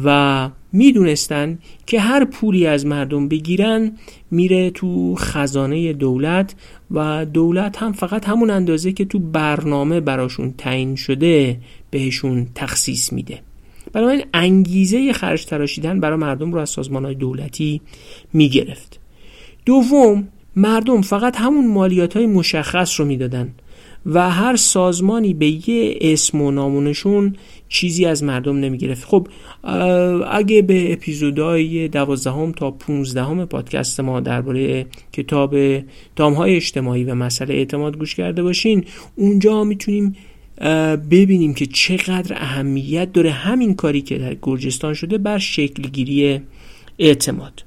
و می‌دونستن که هر پولی از مردم بگیرن میره تو خزانه دولت و دولت هم فقط همون اندازه که تو برنامه براشون تعیین شده بهشون تخصیص میده. بنابراین انگیزه خرج تراشیدن برای مردم رو از سازمان های دولتی می‌گرفت. دوم مردم فقط همون مالیات های مشخص رو می‌دادن. و هر سازمانی به یه اسم و نامونشون چیزی از مردم نمی‌گرفت. خب اگه به اپیزودهای دوازدهم تا پونزدهم پادکست ما درباره کتاب دامهای اجتماعی و مسئله اعتماد گوش کرده باشین اونجا می‌تونیم ببینیم که چقدر اهمیت داره همین کاری که در گرجستان شده بر شکلگیری اعتماد.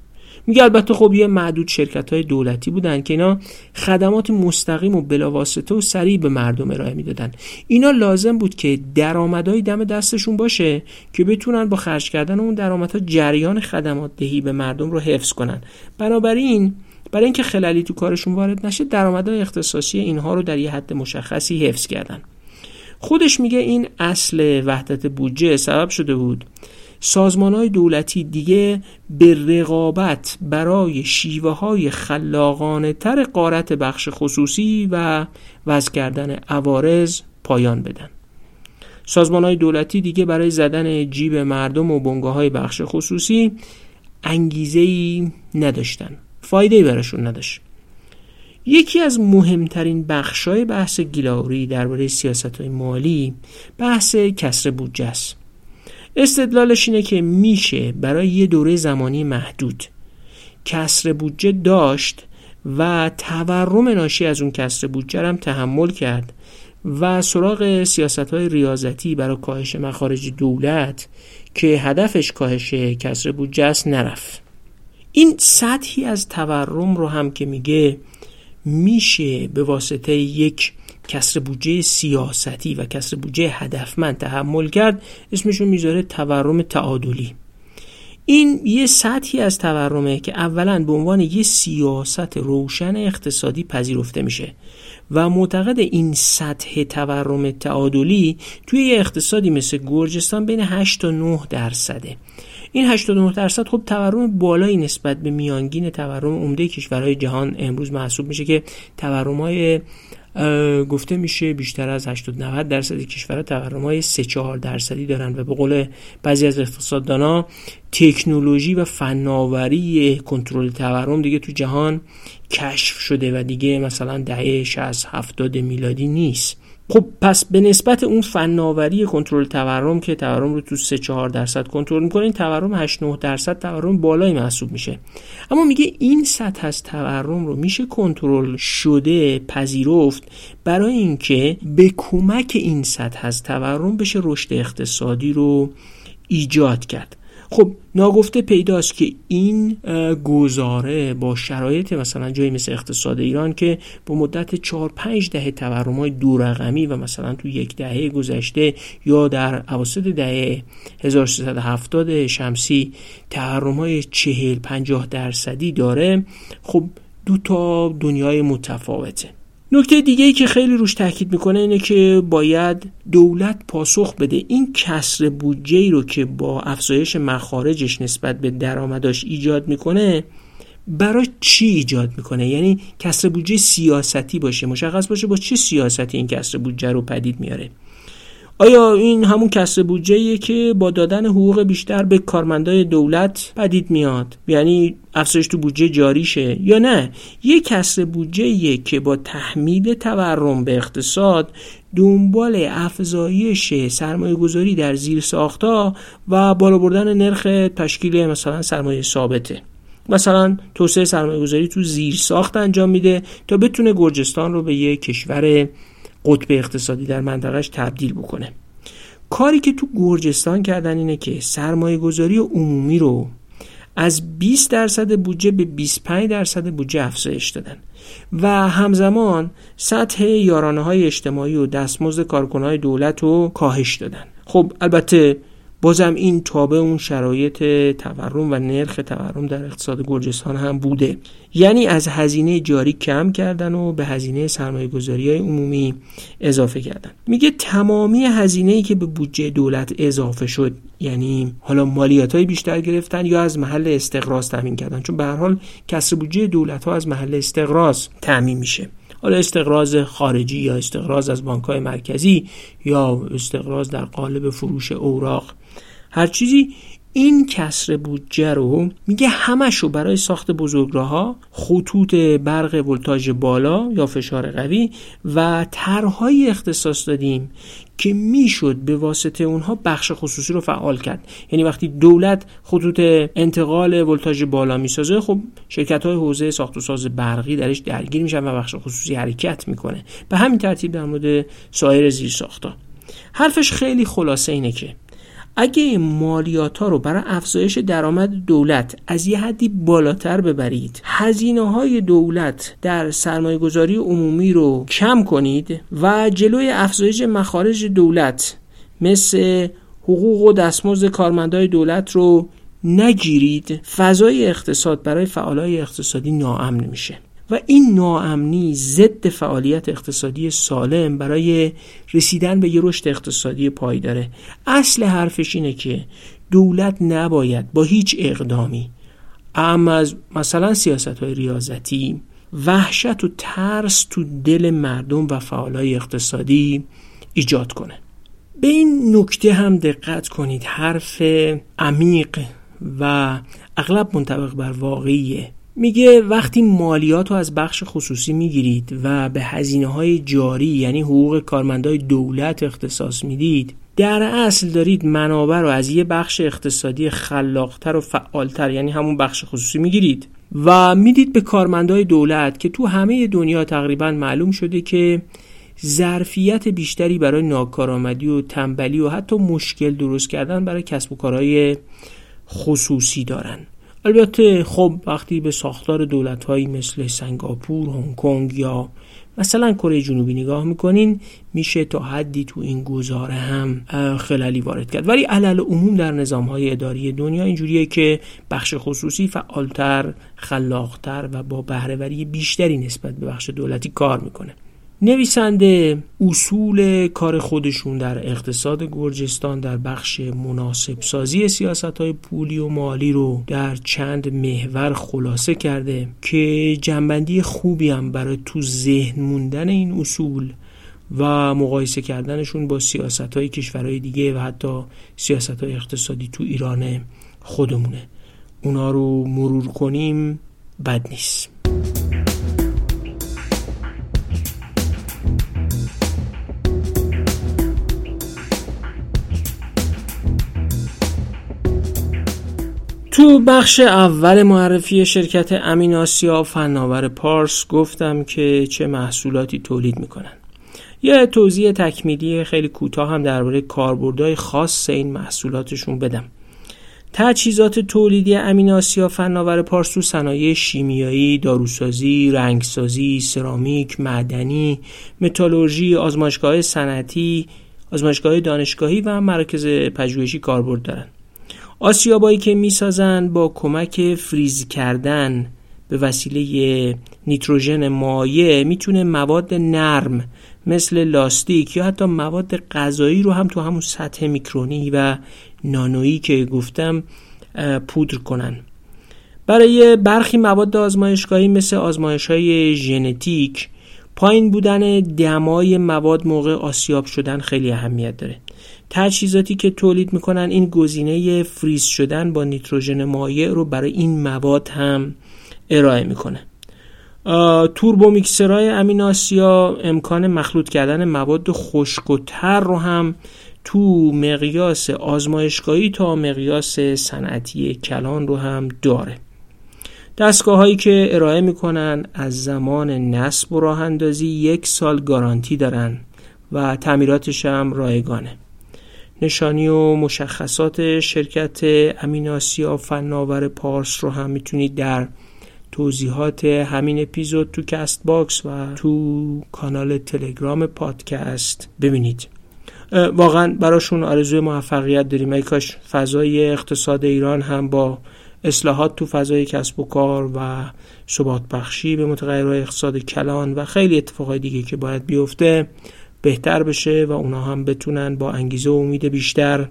میگه البته خب یه معدود شرکت های دولتی بودن که اینا خدمات مستقیم و بلاواسطه و سریع به مردم ارائه می‌دادن. اینا لازم بود که درآمدهای دم دستشون باشه که بتونن با خرج کردن اون درآمدها جریان خدمات دهی به مردم رو حفظ کنن. بنابراین برای اینکه خلالی تو کارشون وارد نشه درآمدهای اختصاصی اینها رو در یه حد مشخصی حفظ کردن. خودش میگه این اصل وحدت بودجه سبب شده بود سازمان های دولتی دیگه به رقابت برای شیوه های خلاقانه تر قارت بخش خصوصی و وضع کردن عوارض پایان بدن. سازمان های دولتی دیگه برای زدن جیب مردم و بنگاه های بخش خصوصی انگیزه ای نداشتن. فایده ای براشون نداشت. یکی از مهمترین بخشای بحث گیلاوری درباره سیاست های مالی بحث کسر بودجه است. استدلالش اینه که میشه برای یه دوره زمانی محدود. کسر بودجه داشت و تورم ناشی از اون کسر بودجه هم تحمل کرد و سراغ سیاست های ریاضتی برای کاهش مخارج دولت که هدفش کاهش کسر بودجه است نرفت. این سطحی از تورم رو هم که میگه میشه به واسطه یک کسر بودجه سیاستی و کسر بودجه هدفمند تحمل کرد اسمشو می‌ذاره تورم تعادلی. این یه سطحی از تورمه که اولا به عنوان یه سیاست روشن اقتصادی پذیرفته میشه و معتقد این سطح تورم تعادلی توی یه اقتصادی مثل گرجستان بین 8 تا 9 درصده. این 89 درصد خب تورم بالایی نسبت به میانگین تورم عمده کشورهای جهان امروز محسوب میشه که تورم های گفته میشه بیشتر از 80 90 درصد کشورها تورم های 3 4 درصدی دارن و به قول بعضی از اقتصاددانا تکنولوژی و فناوری کنترل تورم دیگه تو جهان کشف شده و دیگه مثلا دهه 60 70 میلادی نیست. خب پس به نسبت اون فناوری کنترل تورم که تورم رو تو 3 4 درصد کنترل می‌کنه این تورم 8 9 درصد تورم بالایی محسوب میشه. اما میگه این سطح از تورم رو میشه کنترل شده پذیرفت برای اینکه به کمک این سطح از تورم بشه رشد اقتصادی رو ایجاد کرد. خب ناگفته پیداست که این گزاره با شرایط مثلا جایی مثل اقتصاد ایران که با مدت 4 5 دهه تورم های دو رقمی و مثلا تو یک دهه گذشته یا در اواسط دهه 1370 شمسی تورم های 40 50 درصدی داره خب دو تا دنیای متفاوته. نکته دیگه ای که خیلی روش تاکید می‌کنه اینه که باید دولت پاسخ بده. این کسر بودجه رو که با افزایش مخارجش نسبت به درآمداش ایجاد می‌کنه برای چی ایجاد می‌کنه؟ یعنی کسر بودجه سیاستی باشه مشخص باشه با چه سیاستی این کسر بودجه رو پدید میاره آیا این همون کسر بودجه که با دادن حقوق بیشتر به کارمندای دولت پدید میاد؟ یعنی افزایش تو بودجه جاری شه یا نه؟ یک کسر بودجه که با تحمیل تورم به اقتصاد دنبال افزایش سرمایه گذاری در زیر ساختا و بالا بردن نرخ تشکیل مثلا سرمایه ثابته. مثلا توسعه سرمایه گذاری تو زیر ساخت انجام میده تا بتونه گرجستان رو به یک کشور قطب اقتصادی در منطقهش تبدیل بکنه. کاری که تو گرجستان کردن اینه که سرمایه گذاری عمومی رو از 20 درصد بودجه به 25 درصد بودجه افزایش دادن و همزمان سطح یارانه های اجتماعی و دستمزد کارکنهای دولت رو کاهش دادن. خب البته بازم این تابع اون شرایط تورم و نرخ تورم در اقتصاد گرجستان هم بوده. یعنی از هزینه جاری کم کردن و به هزینه سرمایه گذاری عمومی اضافه کردن. میگه تمامی هزینه ای که به بودجه دولت اضافه شد یعنی حالا مالیات های بیشتر گرفتن یا از محل استقراض تامین کردن. چون به هر حال کسر بودجه دولت ها از محل استقراض تامین میشه. حالا استقراض خارجی یا استقراض از بانک های مرکزی یا استقراض در قالب فروش اوراق. هر چیزی این کسر بودجه رو میگه همشو برای ساخت بزرگراه خطوط برق ولتاژ بالا یا فشار قوی و طرحهای اختصاص دادیم که می‌شد به واسطه اونها بخش خصوصی رو فعال کرد. یعنی وقتی دولت خطوط انتقال ولتاژ بالا می‌سازه خب شرکت های حوزه ساخت و ساز برقی درش درگیر میشن و بخش خصوصی حرکت می‌کنه. به همین ترتیب در مورد سایر زیر ساختا حرفش خیلی خلاصه اینه که اگه مالیات ها رو برای افزایش درآمد دولت از یه حدی بالاتر ببرید هزینه های دولت در سرمایه گذاری عمومی رو کم کنید و جلوی افزایش مخارج دولت مثل حقوق و دستمزد کارمندای دولت رو نگیرید. فضای اقتصاد برای فعالای اقتصادی ناامن میشه. و این ناامنی ضد فعالیت اقتصادی سالم برای رسیدن به یه رشد اقتصادی پایداره اصل حرفش اینه که دولت نباید با هیچ اقدامی اما از مثلا سیاست های ریاضتی وحشت و ترس تو دل مردم و فعالای اقتصادی ایجاد کنه. به این نکته هم دقت کنید. حرف عمیق و اغلب منطبق بر واقعیه. میگه وقتی مالیات رو از بخش خصوصی می‌گیرید و به هزینه های جاری یعنی حقوق کارمندای دولت اختصاص می‌دید در اصل دارید منابع رو از یه بخش اقتصادی خلاقتر و فعالتر یعنی همون بخش خصوصی می‌گیرید و می‌دید به کارمندای دولت که تو همه دنیا تقریبا معلوم شده که ظرفیت بیشتری برای ناکارآمدی و تنبلی و حتی مشکل درست کردن برای کسب و کارهای خصوصی دارن. البته خب وقتی به ساختار دولت هایی مثل سنگاپور، هنگ کنگ یا مثلا کره جنوبی نگاه می‌کنین میشه تا حدی تو این گزاره هم خلالی وارد کرد. ولی علل عموم در نظام های اداری دنیا اینجوریه که بخش خصوصی فعالتر خلاقتر و با بهرهوری بیشتری نسبت به بخش دولتی کار می‌کنه. نویسنده اصول کار خودشون در اقتصاد گرجستان در بخش مناسب سازی سیاست های پولی و مالی رو در چند محور خلاصه کرده که جنبندی خوبی هم برای تو ذهن موندن این اصول و مقایسه کردنشون با سیاست های کشورهای دیگه و حتی سیاست های اقتصادی تو ایران خودمونه. اونا رو مرور کنیم بد نیست. تو بخش اول معرفی شرکت امین آسیا فناور پارس گفتم که چه محصولاتی تولید می‌کنن یه توضیح تکمیلی خیلی کوتاه هم درباره کاربردهای خاص این محصولاتشون بدم تجهیزات تولیدی امین آسیا فناور پارس تو صنایع شیمیایی، داروسازی، رنگسازی، سرامیک، معدنی، متالورژی، آزمایشگاه صنعتی، آزمایشگاه دانشگاهی و مراکز پژوهشی کاربرد دارن. آسیابایی که می‌سازند با کمک فریز کردن به وسیله نیتروژن مایع می‌تونه مواد نرم مثل لاستیک یا حتی مواد غذایی رو هم تو همون سطح میکرونی و نانویی که گفتم پودر کنن. برای برخی مواد آزمایشگاهی مثل آزمایش های ژنتیک پایین بودن دمای مواد موقع آسیاب شدن خیلی اهمیت داره. تجهیزاتی که تولید می‌کنن این گزینه فریز شدن با نیتروژن مایع رو برای این مواد هم ارائه می‌کنه. توربو میکسرهای امیناسیا امکان مخلوط کردن مواد خشک و تر رو هم تو مقیاس آزمایشگاهی تا مقیاس صنعتی کلان رو هم داره. دستگاه هایی که ارائه می‌کنن از زمان نصب و راه اندازی یک سال گارانتی دارن و تعمیراتش هم رایگانه. نشانی و مشخصات شرکت امیناسیا فناور پارس رو هم می‌تونید در توضیحات همین اپیزود تو کست باکس و تو کانال تلگرام پادکست ببینید. واقعا براشون آرزوی موفقیت داریم. ای کاش فضای اقتصاد ایران هم با اصلاحات تو فضای کسب و کار و ثبات بخشی به متغیرهای اقتصاد کلان و خیلی اتفاقای دیگه که باید بیفته بهتر بشه و اونا هم بتونن با انگیزه و امید بیشتر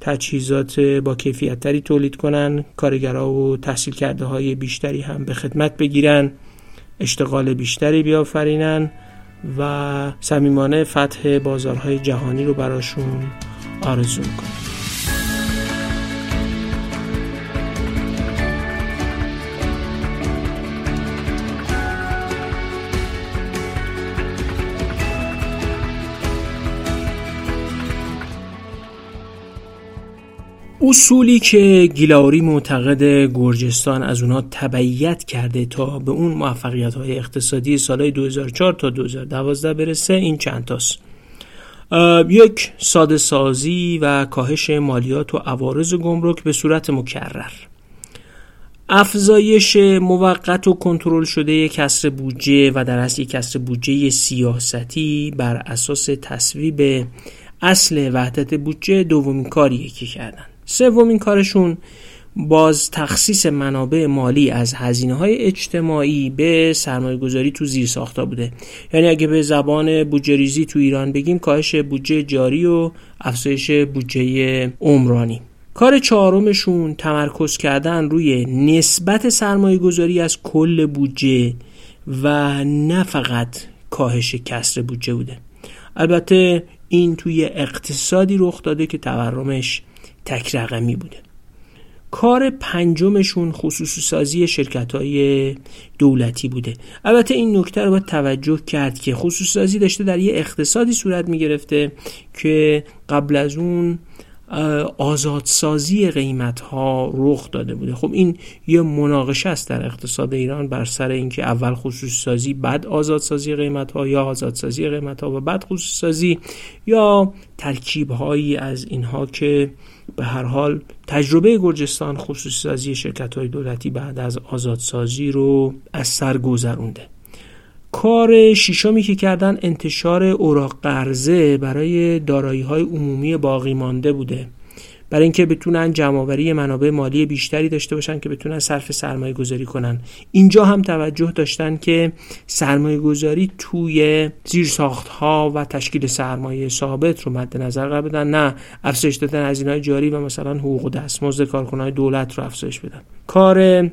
تجهیزات با کیفیت تری تولید کنن کارگرها و تحصیل کرده های بیشتری هم به خدمت بگیرن اشتغال بیشتری بیافرینن و صمیمانه فتح بازارهای جهانی رو براشون آرزو کنن اصولی که گیلاوری معتقد گرجستان از اونها تبعیت کرده تا به اون موفقیت های اقتصادی سالهای 2004 تا 2012 برسه این چند تاست. یک ساده سازی و کاهش مالیات و عوارض گمرک به صورت مکرر. افزایش موقت و کنترل شده کسر بودجه و در اصل کسر بودجه سیاستی بر اساس تصویب اصل وحدت بودجه دومین کاریه که کردن. سومین کارشون باز تخصیص منابع مالی از هزینه های اجتماعی به سرمایه گذاری تو زیر ساختا بوده. یعنی اگه به زبان بودجه ریزی تو ایران بگیم کاهش بودجه جاری و افزایش بودجه عمرانی. کار چهارمشون تمرکز کردن روی نسبت سرمایه گذاری از کل بودجه و نه فقط کاهش کسر بودجه بوده. البته این توی اقتصادی رخ داده که تورمش تک رقمی بوده. کار پنجمشون خصوصی سازی شرکت های دولتی بوده. البته این نکته رو باید توجه کرد که خصوصی سازی داشته در یه اقتصادی صورت می گرفته که قبل از اون آزادسازی قیمت ها رخ داده بوده. خب این یه مناقشه است در اقتصاد ایران بر سر اینکه اول خصوصی سازی بعد آزادسازی قیمت ها یا آزادسازی قیمت ها و بعد خصوصی سازی یا ترکیب هایی از اینها که به هر حال تجربه گرجستان خصوصی سازی شرکت های دولتی بعد از آزادسازی رو از سر گذرونده. کار شیشمی که کردن انتشار اوراق قرضه برای دارایی های عمومی باقی مانده بوده. برای اینکه بتونن جمعآوری منابع مالی بیشتری داشته باشن که بتونن صرف سرمایه گذاری کنن. اینجا هم توجه داشتن که سرمایه گذاری توی زیرساخت ها و تشکیل سرمایه ثابت رو مد نظر قرار بدن نه افزایش دادن هزینه‌های جاری و مثلا حقوق و دستمزد کارکنان دولت رو افزایش بدن. کار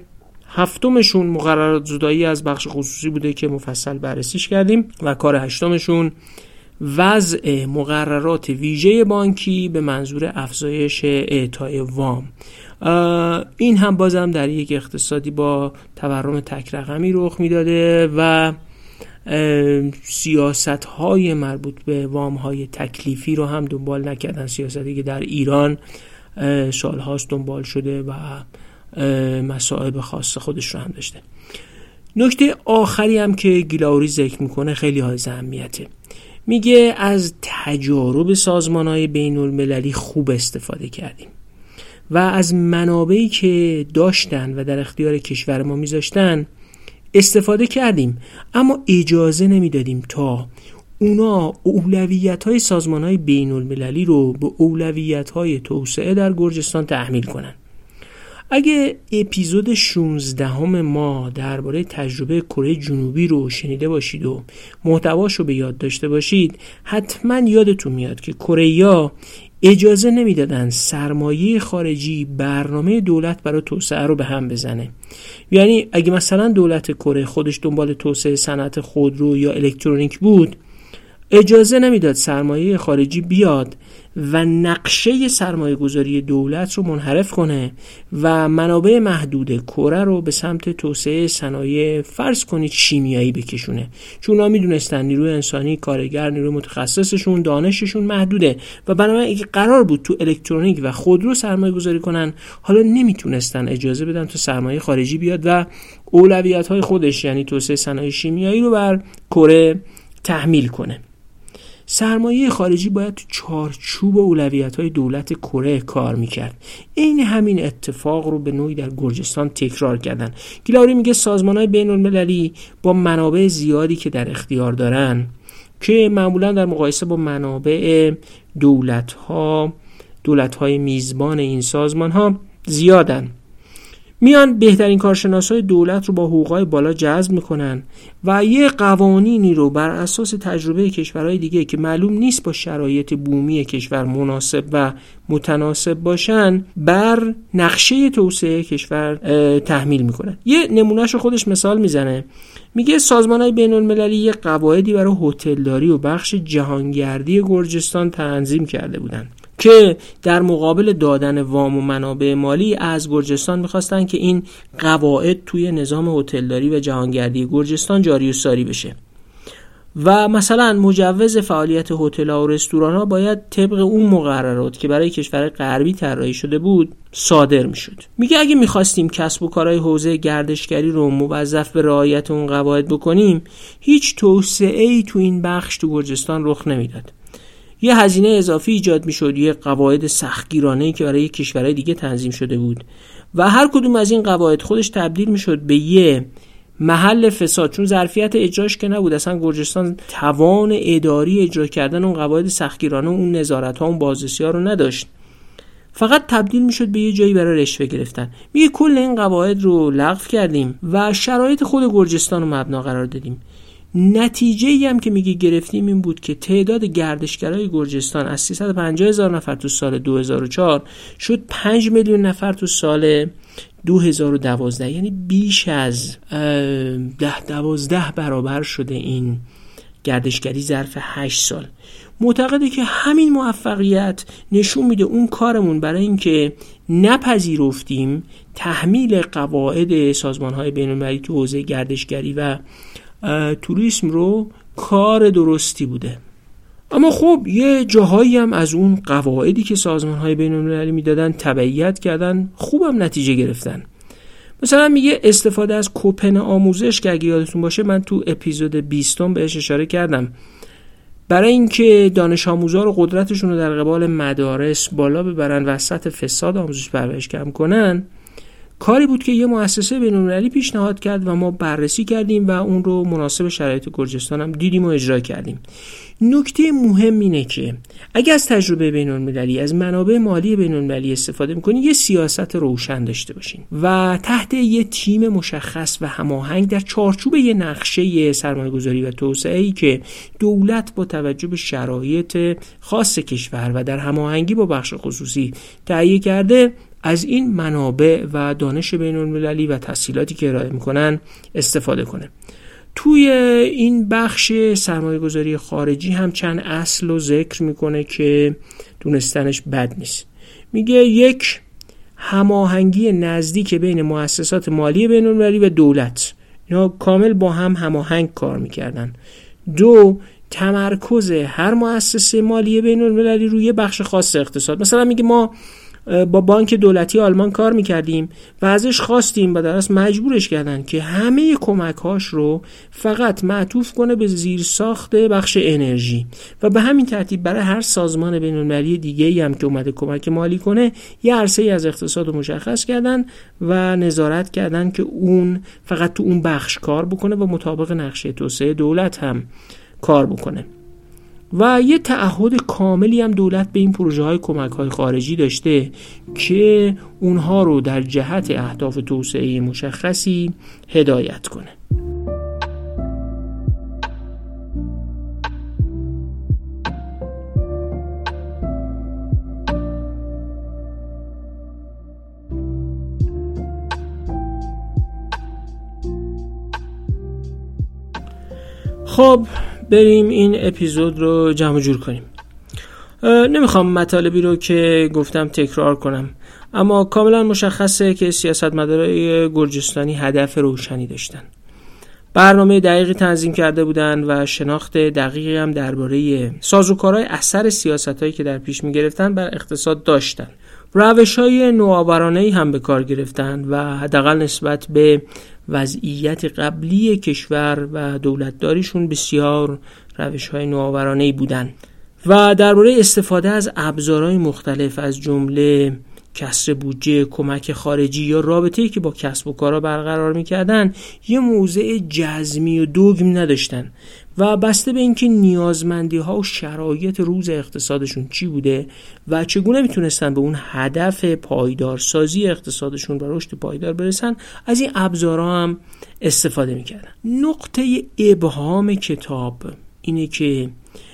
هفتمشون مقررات زدایی از بخش خصوصی بوده که مفصل بررسیش کردیم و کار هشتمشون وضع مقررات ویژه بانکی به منظور افزایش اعطای وام. این هم بازم در یک اقتصادی با تورم تک رقمی رخ می‌داده و سیاست های مربوط به وام های تکلیفی رو هم دنبال نکردن. سیاستی که در ایران سالهاست دنبال شده و مسائب خاص خودش رو هم داشته. نکته آخری هم که گیلاوری ذکر می‌کنه خیلی های اهمیته. میگه از تجارب سازمان های بین المللی خوب استفاده کردیم و از منابعی که داشتن و در اختیار کشور ما میذاشتن استفاده کردیم. اما اجازه نمی‌دادیم تا اونا اولویت های سازمان های بین المللی رو به اولویت های توسعه در گرجستان تحمیل کنن. اگه اپیزود 16 هم ما درباره تجربه کره جنوبی رو شنیده باشید و محتواش رو به یاد داشته باشید حتما یادتون میاد که کره اجازه نمی‌دادن سرمایه خارجی برنامه دولت برای توسعه رو به هم بزنه. یعنی اگه مثلا دولت کره خودش دنبال توسعه صنعت خودرو یا الکترونیک بود اجازه نمی‌داد سرمایه خارجی بیاد. و نقشه سرمایه گذاری دولت رو منحرف کنه و منابع محدود کره رو به سمت توسعه صنایع فرض کنید شیمیایی بکشونه. چون اونا می‌دونستن نیروی انسانی کارگر نیروی متخصصشون دانششون محدوده و بنابراین اگه قرار بود تو الکترونیک و خودرو سرمایه گذاری کنن حالا نمی‌تونستن اجازه بدن تو سرمایه خارجی بیاد و اولویت های خودش یعنی توسعه صنایع شیمیایی رو بر کره تحمیل کنه. سرمایه خارجی باید تو چارچوب اولویت های دولت کره کار می‌کرد. این همین اتفاق رو به نوعی در گرجستان تکرار کردن. گیلاوری میگه سازمان های بین المللی با منابع زیادی که در اختیار دارن که معمولا در مقایسه با منابع دولت ها دولت های میزبان این سازمان ها زیادن. میان بهترین کارشناسای دولت رو با حقوقای بالا جذب می‌کنن و یه قوانینی رو بر اساس تجربه کشورهای دیگه که معلوم نیست با شرایط بومی کشور مناسب و متناسب باشن بر نقشه توسعه کشور تحمیل می‌کنن. یه نمونهش رو خودش مثال می‌زنه. میگه سازمان های بین المللی یه قواعدی برای هتلداری و بخش جهانگردی گرجستان تنظیم کرده بودن. که در مقابل دادن وام و منابع مالی از گرجستان می‌خواستن که این قواعد توی نظام هتلداری و جهانگردی گرجستان جاری و ساری بشه. و مثلا مجوز فعالیت هتل و رستوران ها باید طبق اون مقررات که برای کشور غربی طراحی شده بود صادر می‌شد. میگه اگه می‌خواستیم کسب و کارهای حوزه گردشگری رو موظف به رعایت اون قواعد بکنیم هیچ توسعه ای تو این بخش تو گرجستان رخ نمی‌داد. یه هزینه اضافی ایجاد می‌شد یه قواعد سختگیرانه که برای کشورهای دیگه تنظیم شده بود. و هر کدوم از این قواعد خودش تبدیل می‌شد به یه محل فساد چون ظرفیت اجراش که نبود. اصلا گرجستان توان اداری اجرا کردن اون قواعد سختگیرانه اون نظارت ها اون بازرسی ها رو نداشت. فقط تبدیل می‌شد به یه جایی برای رشوه گرفتن. میگه کل این قواعد رو لغو کردیم و شرایط خود گرجستان رو مبنا قرار دادیم. نتیجه ای هم که میگه گرفتیم این بود که تعداد گردشگرای گرجستان از 350 هزار نفر تو سال 2004 شد 5 میلیون نفر تو سال 2012 یعنی بیش از ده دوازده برابر شده این گردشگری ظرف 8 سال. معتقده که همین موفقیت نشون میده اون کارمون برای اینکه نپذیرفتیم تحمیل قواعد سازمان های بین تو حوزه گردشگری و توریسم رو کار درستی بوده. اما خب یه جاهایی هم از اون قواعدی که سازمان های بین المللی می‌دادن تبعیت کردن خوبم نتیجه گرفتن. مثلا میگه استفاده از کوپن آموزش که اگه یادتون باشه من تو اپیزود 20 بهش اشاره کردم. برای اینکه دانش آموزا رو قدرتشون رو در قبال مدارس بالا ببرن و سطح فساد آموزش پرورش کم کنن کاری بود که یه مؤسسه بین‌المللی پیشنهاد کرد و ما بررسی کردیم و اون رو مناسب شرایط گرجستان هم دیدیم و اجرا کردیم. نکته مهم اینه که اگر از تجربه بین المللی از منابع مالی بین المللی استفاده می‌کنید یه سیاست روشن داشته باشین و تحت یه تیم مشخص و هماهنگ در چارچوب یه نقشه سرمایه گذاری و توسعه ای که دولت با توجه به شرایط خاص کشور و در هماهنگی با بخش خصوصی تهیه کرده از این منابع و دانش بین المللی و تحصیلاتی که ارائه می‌کنن استفاده کنه. توی این بخش سرمایه گذاری خارجی هم چند اصل رو ذکر می‌کنه که دونستنش بد نیست. میگه یک هماهنگی نزدیک بین مؤسسات مالی بین و دولت. اینا کامل با هم هماهنگ کار می‌کردن. دو تمرکز هر مؤسسه مالی بین روی بخش خاص اقتصاد. مثلا میگه ما با بانک دولتی آلمان کار می‌کردیم و ازش خواستیم و درست مجبورش کردن که همه کمک هاش رو فقط معطوف کنه به زیر ساخت بخش انرژی. و به همین ترتیب برای هر سازمان بین المللی دیگه ای هم که اومده کمک مالی کنه یه عرصه ای از اقتصاد رو مشخص کردن و نظارت کردن که اون فقط تو اون بخش کار بکنه و مطابق نقشه توسعه دولت هم کار بکنه. و یه تعهد کاملی هم دولت به این پروژه های کمک های خارجی داشته که اونها رو در جهت اهداف توسعه مشخصی هدایت کنه. خب بریم این اپیزود رو جمع جور کنیم. نمی‌خوام مطالبی رو که گفتم تکرار کنم اما کاملا مشخصه که سیاستمدارای گرجستانی هدف روشنی داشتن. برنامه دقیقی تنظیم کرده بودند و شناخت دقیقی هم درباره سازوکارهای اثر سیاستهایی که در پیش می گرفتن بر اقتصاد داشتن. روش های نوآورانه هم به کار گرفتن و حداقل نسبت به وضعیت قبلی کشور و دولتداریشون بسیار روش های نوآورانه بودن. و درباره استفاده از ابزارهای مختلف از جمله کسر بودجه کمک خارجی یا رابطه‌ای که با کسب و کارا برقرار می‌کردن یه موضع جزمی و دوگم نداشتن. و بسته به اینکه نیازمندی ها و شرایط روز اقتصادشون چی بوده و چگونه می‌تونستن به اون هدف پایدارسازی اقتصادشون و رشد پایدار برسن از این ابزارها هم استفاده می‌کردن. نقطه ابهام کتاب اینه که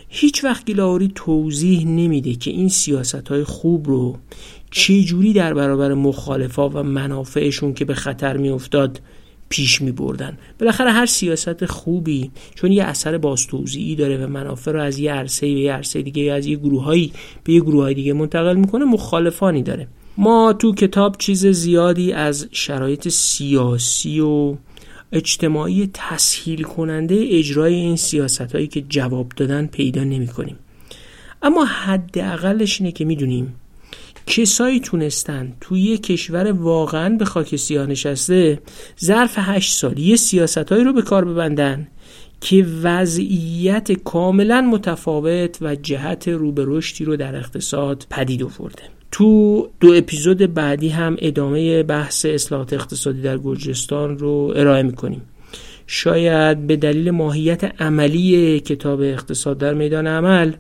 هیچ وقت گیلاوری توضیح نمیده که این سیاست های خوب رو چه جوری در برابر مخالفا و منافعشون که به خطر میافتاد پیش می بردن بالاخره هر سیاست خوبی چون یه اثر بازتوزیعی داره و منافع رو از یه عرصه به یه عرصه دیگه از یه گروهایی به یه گروه دیگه منتقل می‌کنه مخالفانی داره ما تو کتاب چیز زیادی از شرایط سیاسی و اجتماعی تسهیل کننده اجرای این سیاست هایی که جواب دادن پیدا نمی کنیم. اما حداقلش اینه که می‌دونیم کسایی تونستن توی یه کشور واقعا به خاک سیاه نشسته ظرف هشت سال یه سیاستهایی رو به کار ببندن که وضعیت کاملا متفاوت و جهت رو به رشدی رو در اقتصاد پدید آورده. تو دو اپیزود بعدی هم ادامه بحث اصلاحات اقتصادی در گرجستان رو ارائه می‌کنیم. شاید به دلیل ماهیت عملی کتاب اقتصاد در میدان عمل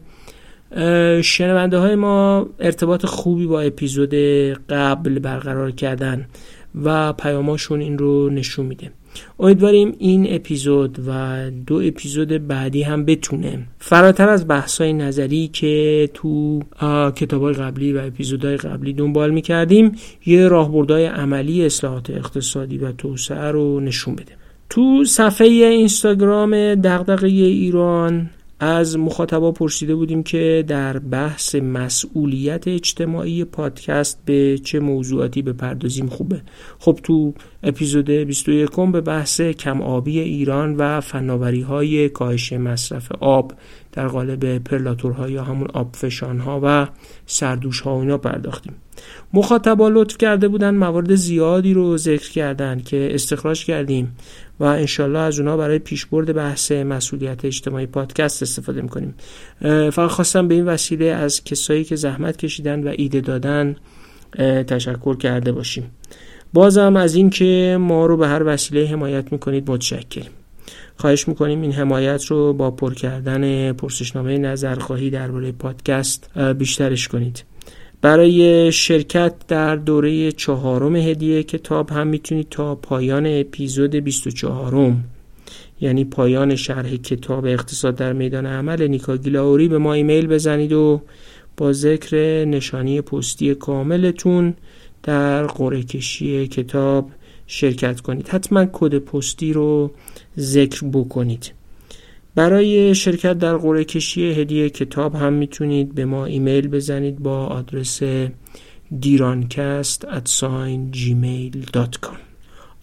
شنونده های ما ارتباط خوبی با اپیزود قبل برقرار کردن و پیاماشون این رو نشون میده. امیدواریم این اپیزود و دو اپیزود بعدی هم بتونه فراتر از بحثای نظری که تو کتابای قبلی و اپیزودهای قبلی دنبال می‌کردیم یه راهبردهای عملی اصلاحات اقتصادی و توسعه رو نشون بده. تو صفحه اینستاگرام دغدغه ایران از مخاطبا پرسیده بودیم که در بحث مسئولیت اجتماعی پادکست به چه موضوعاتی بپردازیم. خوبه. خب تو اپیزود 21 به بحث کم آبی ایران و فناوری های کاهش مصرف آب در قالب پرلاتورها یا همون ها و سردوش ها اینا پرداختیم. مخاطبا لطف کرده بودن موارد زیادی رو ذکر کردن که استخراج کردیم و انشالله از اونا برای پیشبرد بحث مسئولیت اجتماعی پادکست استفاده می‌کنیم. فقط خواستم به این وسیله از کسایی که زحمت کشیدن و ایده دادن تشکر کرده باشیم. بازم از اینکه ما رو به هر وسیله حمایت می‌کنید متشکریم خواهش می‌کنیم این حمایت رو با پر کردن پرسشنامه نظرخواهی درباره پادکست بیشترش کنید. برای شرکت در دوره چهارم هدیه کتاب هم می‌تونید تا پایان اپیزود 24 یعنی پایان شرح کتاب اقتصاد در میدان عمل نیکا گیلاوری به ما ایمیل بزنید و با ذکر نشانی پستی کاملتون در قرعه کشی کتاب شرکت کنید. حتما کد پستی رو ذکر بکنید. برای شرکت در قرعه کشی هدیه کتاب هم می‌تونید به ما ایمیل بزنید با آدرس دیرانکست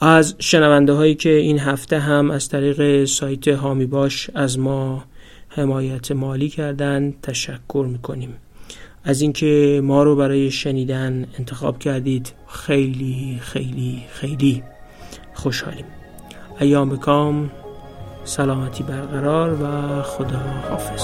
از شنونده هایی که این هفته هم از طریق سایت هامی باش از ما حمایت مالی کردن تشکر می‌کنیم. از اینکه ما رو برای شنیدن انتخاب کردید خیلی خیلی خیلی خوشحالیم. ایام کام سلامتی برقرار و خدا حافظ